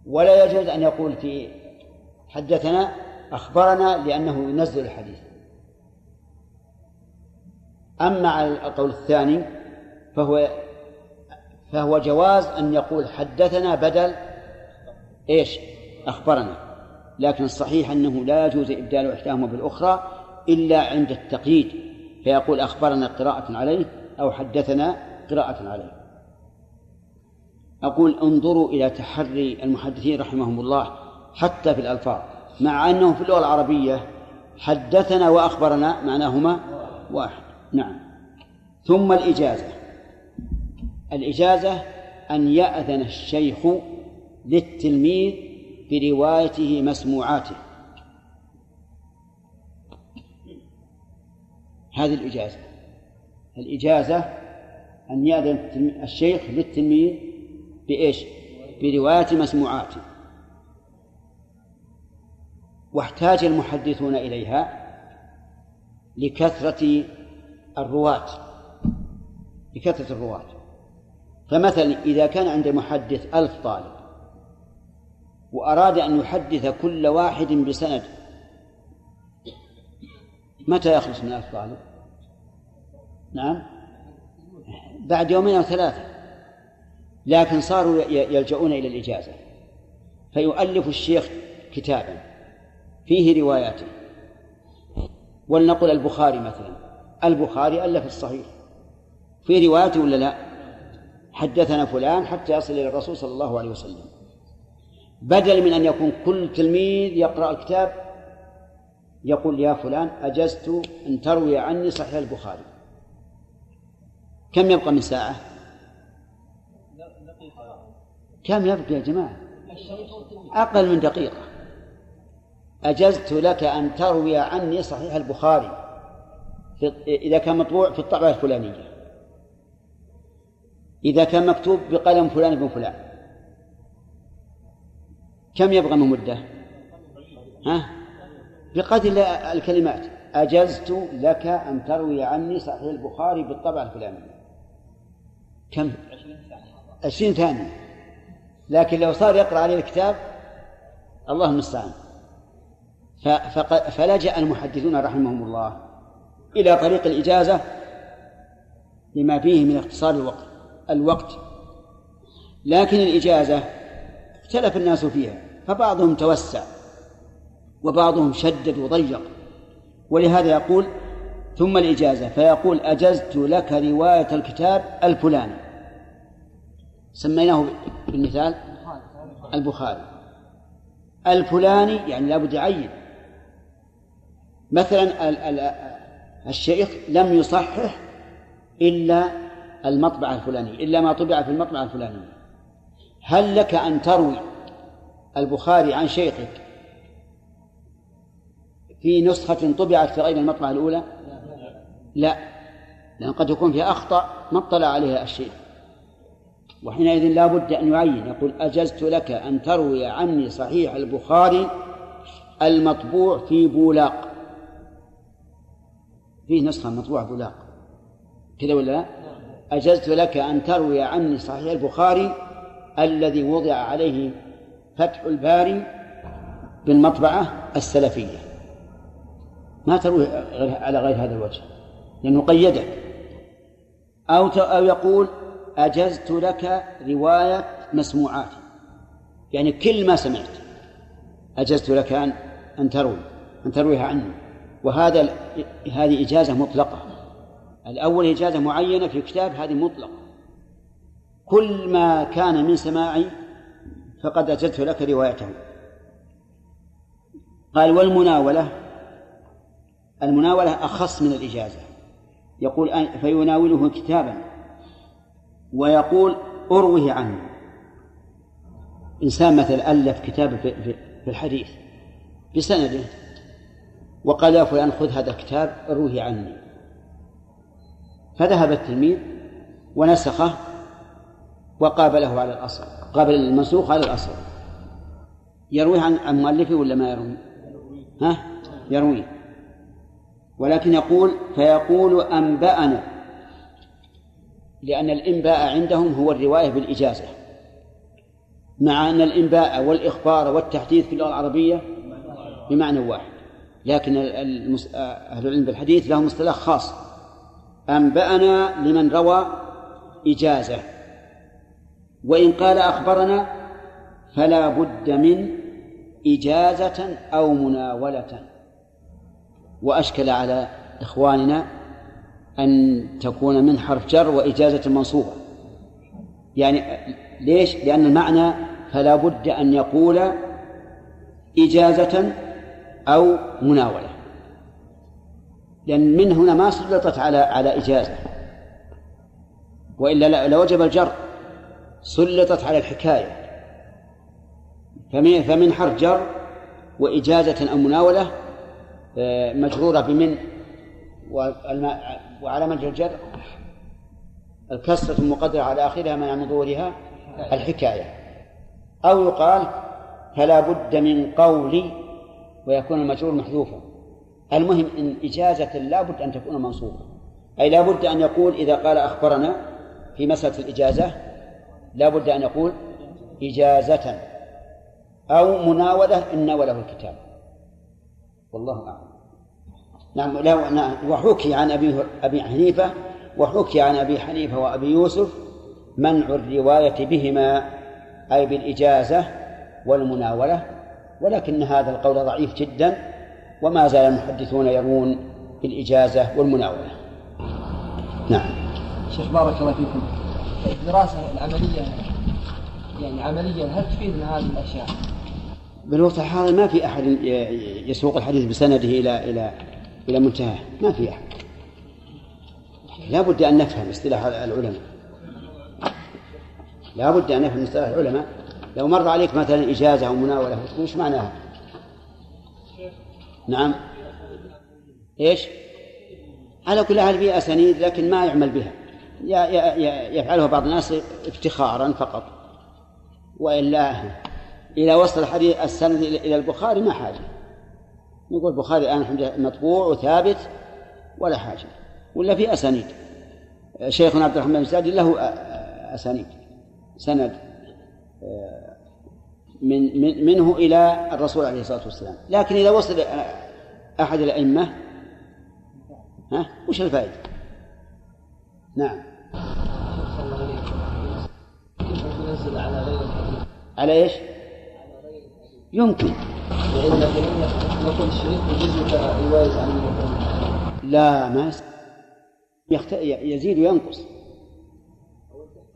ولا يجوز أن يقول في حدثنا أخبرنا لأنه ينزل الحديث. أما على القول الثاني فهو فهو جواز أن يقول حدثنا بدل إيش؟ أخبرنا. لكن الصحيح أنه لا يجوز إبدال إحداهما بالأخرى إلا عند التقييد. فيقول أخبرنا قراءة عليه أو حدثنا قراءة عليه. أقول انظروا إلى تحري المحدثين رحمهم الله حتى في الألفاظ مع أنه في اللغة العربية حدثنا وأخبرنا معناهما واحد. نعم. ثم الإجازة. الإجازة أن يأذن الشيخ للتلميذ بروايته مسموعاته. هذه الإجازة. الإجازة أن يأذن الشيخ للتلميذ بإيش؟ برواية مسموعاته. واحتاج المحدثون إليها لكثرة الرواة. لكثرة الرواة. فمثلا إذا كان عند محدث ألف طالب وأراد أن يحدث كل واحد بسند متى يخلص من ألف؟ نعم. بعد يومين أو ثلاثة. لكن صاروا يلجؤون إلى الإجازة. فيؤلف الشيخ كتابا فيه رواياته. ولنقل البخاري مثلا. البخاري ألف الصحيح. في روايته ولا لا؟ حدثنا فلان حتى يصل إلى الرسول صلى الله عليه وسلم. بدل من أن يكون كل تلميذ يقرأ الكتاب يقول يا فلان أجزت أن تروي عني صحيح البخاري. كم يبقى من ساعة؟ كم يبقى يا جماعة؟ أقل من دقيقة. أجزت لك أن تروي عني صحيح البخاري إذا كان مطبوع في الطبعة الفلانية. إذا كان مكتوب بقلم فلان بن فلان. كم يبقى من مدة؟ ها؟ بقدر الكلمات. أجزت لك أن تروي عني صحيح البخاري بالطبعة الفلانية كم؟ عشرين ثانية. لكن لو صار يقرأ عليه الكتاب الله المستعان. فلجأ المحدثون رحمهم الله إلى طريق الإجازة لما فيه من اختصار الوقت. الوقت. لكن الإجازة اختلف الناس فيها فبعضهم توسع. وبعضهم شدد وضيق. ولهذا يقول ثم الإجازة فيقول أجزت لك رواية الكتاب الفلاني. سميناه بالمثال البخاري. الفلاني يعني لابد يعين. مثلا الشيخ لم يصحح إلا المطبعة الفلانية إلا ما طبع في المطبعة الفلانية. هل لك أن تروي البخاري عن شيخك في نسخة طبعت في غير المطبعة الأولى؟ لا. لأن قد يكون فيها أخطأ ما اطلع عليها الشيخ وحينئذ لا بد أن يعين يقول أجزت لك أن تروي عني صحيح البخاري المطبوع في بولاق. فيه نسخة مطبوعة بولاق. كذا ولا لا؟ أجزت لك أن تروي عني صحيح البخاري الذي وضع عليه فتح الباري بالمطبعة السلفية. ما تروي على غير هذا الوجه لأنه قيده. أو أو يقول أجزت لك رواية مسموعاتي يعني كل ما سمعت أجزت لك أن أن تروي أن ترويها عني وهذا هذه إجازة مطلقة. الأول إجازة معينة في كتاب هذه مطلقة. كل ما كان من سماعي فقد أجزت لك روايته. قال والمناولة المناولة أخص من الإجازة. يقول فيناوله كتابا. ويقول أروه عنه. إنسان مثلا ألف كتاب في الحديث. بسنده. وقال يا فلان خذ هذا الكتاب اروه عني. فذهب التلميذ ونسخه وقابله على الأصل. قابل المنسوخ على الأصل. يرويه عن مؤلفه ولا ما يروي؟ ها؟ يرويه. ولكن يقول فيقول أنبأنا لأن الإنباء عندهم هو الرواية بالإجازة مع أن الإنباء والإخبار والتحديث في اللغة العربية بمعنى واحد لكن أهل العلم بالحديث لهم اصطلاح خاص أنبأنا لمن روى إجازة وإن قال أخبرنا فلا بد من إجازة أو مناولة. وأشكل على إخواننا أن تكون من حرف جر وإجازة منصوبة. يعني ليش؟ لأن المعنى فلا بد أن يقول إجازة أو مناولة. لأن من هنا ما سلطت على على إجازة. وإلا لوجب الجر. سلطت على الحكاية. فمن فمن حرف جر وإجازة أو مناولة مجرورة بمن؟ وعلى مجرى الجر الكسرة المقدرة على آخرها من ظهورها الحكاية. أو يقال فلا بد من قول ويكون المجرور محذوفا. المهم إن إجازة لا بد أن تكون منصوبة. أي لا بد أن يقول إذا قال أخبرنا في مسألة الإجازة لا بد أن يقول إجازة أو مناولة إن ناوله الكتاب. والله أعلم. نعم لا نعم وحكي عن أبي أبي حنيفة وحكي عن أبي حنيفة وأبي يوسف منع الرواية بهما أي بالإجازة والمناولة ولكن هذا القول ضعيف جدا وما زال المحدثون يرون بالإجازة والمناولة. نعم. شيخ بارك الله فيكم. الدراسة العملية يعني عمليا هل تفيدنا هذه الأشياء؟ بالوقت الحاضر ما في أحد يسوق الحديث بسنده إلى إلى إلى منتهى ما في أحد. لا بد أن نفهم اصطلاح العلماء. لا بد أن نفهم اصطلاح العلماء. لو مر عليك مثلا إجازة أو مناولة إيش معناها؟ نعم. إيش؟ على كل حال في أسانيد لكن ما يعمل بها. يفعلها بعض الناس افتخارا فقط. وإلا إذا وصل الحديث السند إلى البخاري ما حاجة. يقول البخاري الآن مطبوع وثابت ولا حاجة. ولا في أسانيد. شيخنا عبد الرحمن بن له أسانيد. سند من منه إلى الرسول عليه الصلاة والسلام. لكن إذا وصل أحد الأئمة ها وش الفائدة؟ نعم. على إيش؟ يمكن. عن لا ما يخت... يزيد وينقص.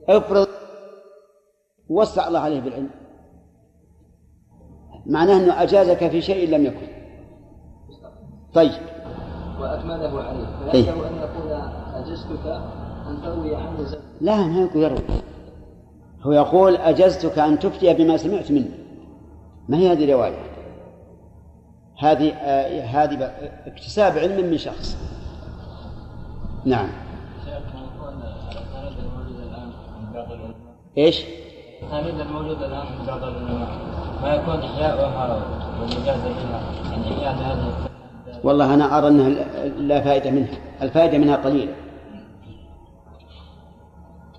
افرض وسع الله عليه بالعلم. معناه أنه أجازك في شيء لم يكن. طيب. وأكمله عليه. فيحتمل أن يقول أجزتك أن تروي عنه زوج لا ما يقول يروي. هو يقول أجزتك أن تفتي بما سمعت مني ما هي هذه روايه هذه آه هذه اكتساب علم من شخص. نعم. إيش؟ التقاليد الموجودة الآن في بعض العلماء ما يكون إحياؤها والمجازة منها يعني إحياء هذه والله أنا أرى أنها لا فائدة منها. الفائدة منها قليلة.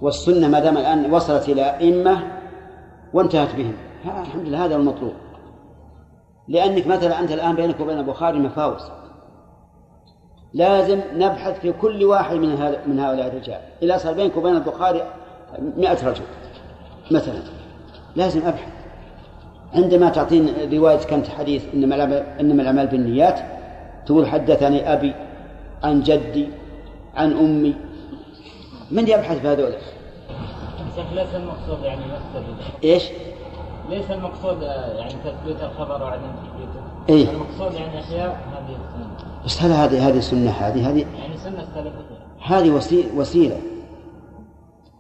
والسنة ما دام الآن وصلت إلى أئمة وانتهت بهم. الحمد لله هذا المطلوب. لأنك مثلا أنت الآن بينك وبين البخاري مفاوز لازم نبحث في كل واحد من هذا من هؤلاء الرجال. إذا صار بينك وبين البخاري مئة رجل مثلا. لازم أبحث. عندما تعطيني رواية كم حديث إنما إنما الأعمال بالنيات تقول حدثني أبي عن جدي عن أمي. من يبحث في هذول؟ شيخ ليس المقصود يعني مصدر إيش؟ ليس المقصود آه، يعني تثبيت الخبر وعدم تثبيته إيه. المقصود يعني إحياء هذه السنة. بس هل هذه هذه سنة هذه هذه يعني سنة سلفية هذه وسي- وسيلة.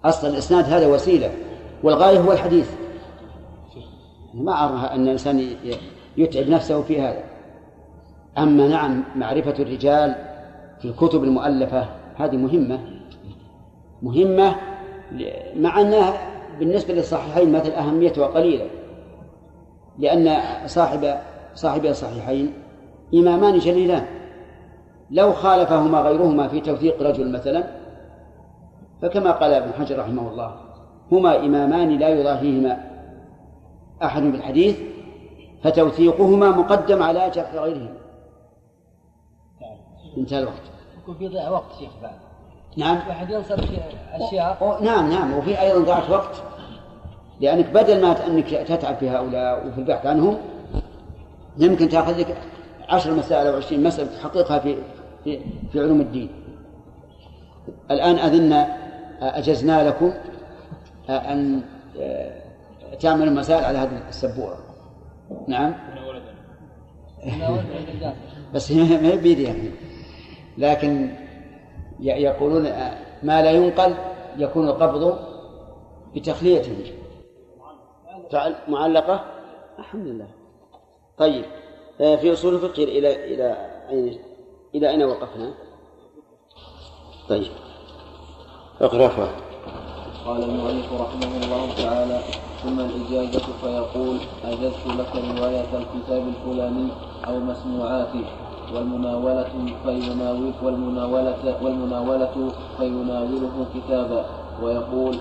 أصل الإسناد هذا وسيلة والغاية هو الحديث. ما أرى أن الإنسان يتعب نفسه في هذا. أما نعم معرفة الرجال في الكتب المؤلفة هذه مهمة. مهمة مع أنها بالنسبة للصحيحين مثل أهميتها قليلة لأن صاحب صاحبي الصحيحين إمامان جليلان. لو خالفهما غيرهما في توثيق رجل مثلا فكما قال ابن حجر رحمه الله هما إمامان لا يضاهيهما أحد بالحديث فتوثيقهما مقدم على جرح غيرهما. انتهى الوقت. يكون في ضياع وقت شيخ بعد. نعم. واحد ينصر في أشياء. أو نعم نعم. وفي أيضا ضاعت وقت. لأنك بدل ما أنك تتعب في هؤلاء وفي البحث عنهم يمكن تأخذ لك عشر مسائل أو عشرين مسألة تحققها في في في علوم الدين. الآن أذن أجزنا لكم أن تعملوا مسائل على هذه السبورة. نعم. بس هي ما هي بيدي يعني. لكن يقولون ما لا ينقل يكون القبض بتخليته معلقة الحمد لله طيب آه، في أصول الفقه إلى إلى أين إلى أين وقفنا؟ طيب اقرأ. قال المؤلف رحمه الله تعالى ثم الإجازة فيقول أجزت لك رواية الكتاب الفلاني أو مسموعاته والمناولة فيناول والمناولة والمناولة فيناوله كتابا ويقول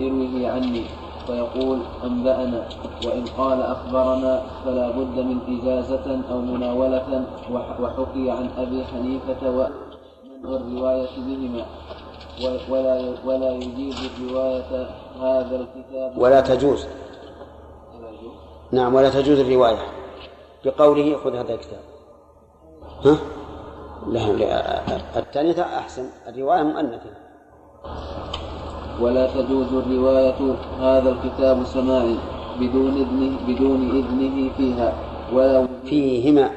إروه عني. فيقول أنبأنا. وإن قال أخبرنا فلا بد من إجازة أو مناولة وح- وحكي عن أبي حنيفة ومنع الرواية بهما. و- ولا ولا يجيز رواية هذا الكتاب. ولا تجوز. نعم ولا تجوز الرواية. بقوله خذ هذا الكتاب. ها؟ لا لا الثانية أحسن. الرواية مؤنثة. ولا تجوز الرواية هذا الكتاب سماع بدون إذنه بدون إذنه فيها ولا فيهما.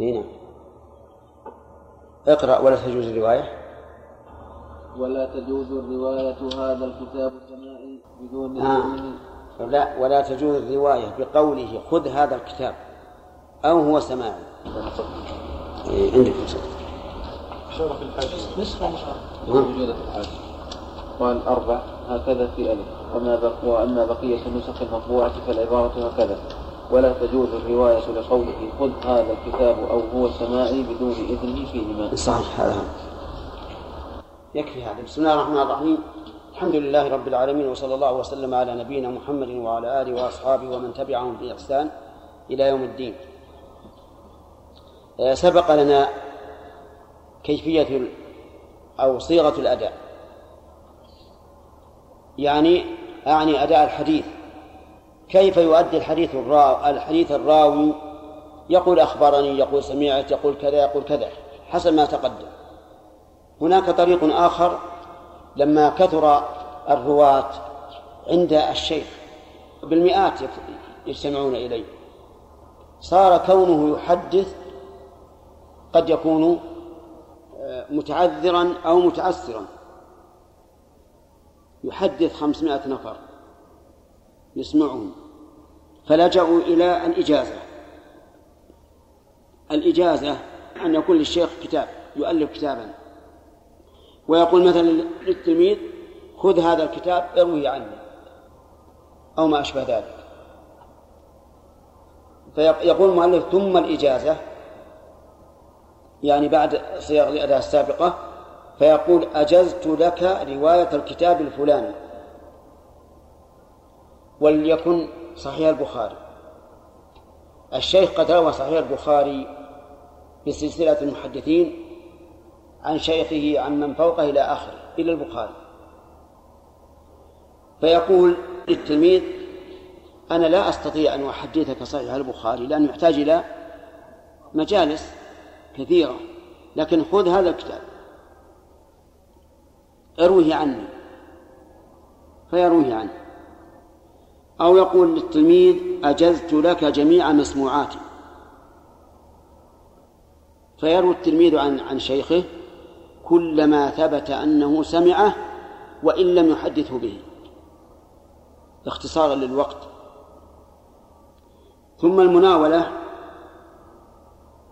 هنا اقرأ ولا تجوز الرواية. ولا تجوز الرواية هذا الكتاب سماع بدون آه. إذنه. لا ولا تجوز الرواية بقوله خذ هذا الكتاب أو هو إيه، عندكم شيء موجودة في الحاجة. قال أربع هكذا في ألف. وما بق وأما بقية النسخ المطبوعة فالعبارة هكذا. ولا تجوز الرواية لقوله خذ هذا الكتاب أو هو سماعي بدون إذنه فيهما. صحيح هذا يكفي هذا. بسم الله الرحمن الرحيم. الحمد لله رب العالمين وصلى الله وسلم على نبينا محمد وعلى آله وأصحابه ومن تبعهم بإحسان إلى يوم الدين. سبق لنا كيفية أو صيغة الأداء. يعني أعني أداء الحديث. كيف يؤدي الحديث الراوي الحديث الراوي؟ يقول أخبرني يقول سمعت يقول كذا يقول كذا حسب ما تقدم. هناك طريق آخر لما كثر الرواة عند الشيخ بالمئات يجتمعون إليه. صار كونه يحدث قد يكون آه، متعذرا أو متعسرا يحدث خمسمائة نفر يسمعهم فلجأوا إلى الإجازة. الإجازة أن يكون للشيخ كتاب يؤلف كتابا. ويقول مثلا للتلميذ خذ هذا الكتاب اروه عني أو ما أشبه ذلك. فيقول المؤلف ثم الإجازة يعني بعد صياغ الأداة السابقة فيقول أجزت لك رواية الكتاب الفلاني وليكن صحيح البخاري. الشيخ قد روى صحيح البخاري بسلسلة المحدثين عن شيخه عن من فوقه إلى آخره إلى البخاري. فيقول للتلميذ أنا لا أستطيع أن أحدثك صحيح البخاري لأنه يحتاج إلى مجالس كثيرة. لكن خذ هذا الكتاب. اروه عني. فيروه عنه أو يقول للتلميذ أجزت لك جميع مسموعاتي. فيروي التلميذ عن عن شيخه كل ما ثبت أنه سمعه وإن لم يحدثه به. اختصارا للوقت. ثم المناولة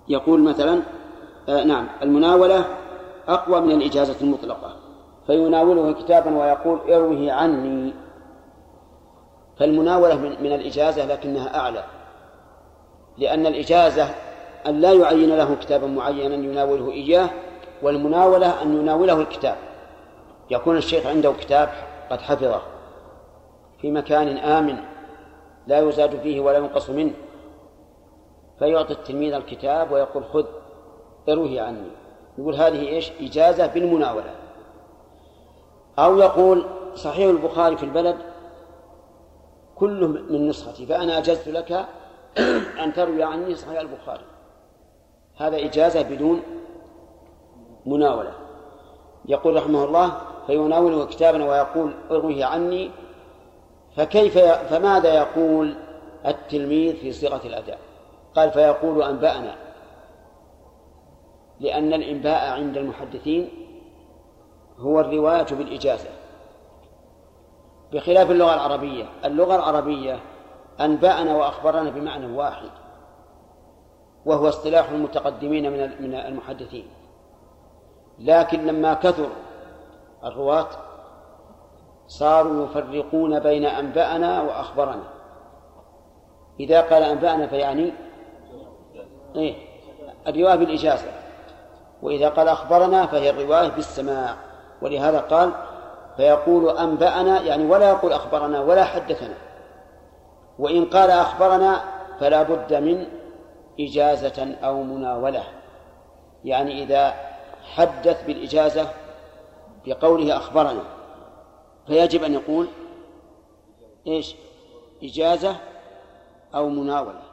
يقول مثلا آه نعم المناولة أقوى من الإجازة المطلقة فيناوله كتابا ويقول اروه عني. فالمناولة من, من الإجازة لكنها أعلى لأن الإجازة أن لا يعين له كتابا معينا يناوله إياه والمناولة أن يناوله الكتاب. يكون الشيخ عنده كتاب قد حفظه في مكان آمن لا يزاد فيه ولا ينقص منه. فيعطي التلميذ الكتاب ويقول خذ اروه عني. يقول هذه إيش؟ إجازة بالمناولة. أو يقول صحيح البخاري في البلد كله من نسختي فأنا أجزت لك أن تروي عني صحيح البخاري. هذا إجازة بدون مناولة. يقول رحمه الله فيناوله كتابا ويقول اروه عني. فكيف فماذا يقول التلميذ في صيغة الأداء؟ قال فيقول أنبأنا لأن الإنباء عند المحدثين هو الرواية بالإجازة. بخلاف اللغة العربية اللغة العربية أنبأنا وأخبرنا بمعنى واحد وهو اصطلاح المتقدمين من من المحدثين. لكن لما كثر الرواة صاروا يفرقون بين أنبأنا وأخبرنا. إذا قال أنبأنا فيعني إيه الرواية بالإجازة. وإذا قال أخبرنا فهي الرواية بالسماع. ولهذا قال فيقول أنبأنا يعني ولا يقول أخبرنا ولا حدثنا. وإن قال أخبرنا فلا بد من إجازة أو مناولة. يعني إذا حدث بالإجازة بقوله أخبرنا فيجب أن يقول إيش؟ إجازة أو مناولة.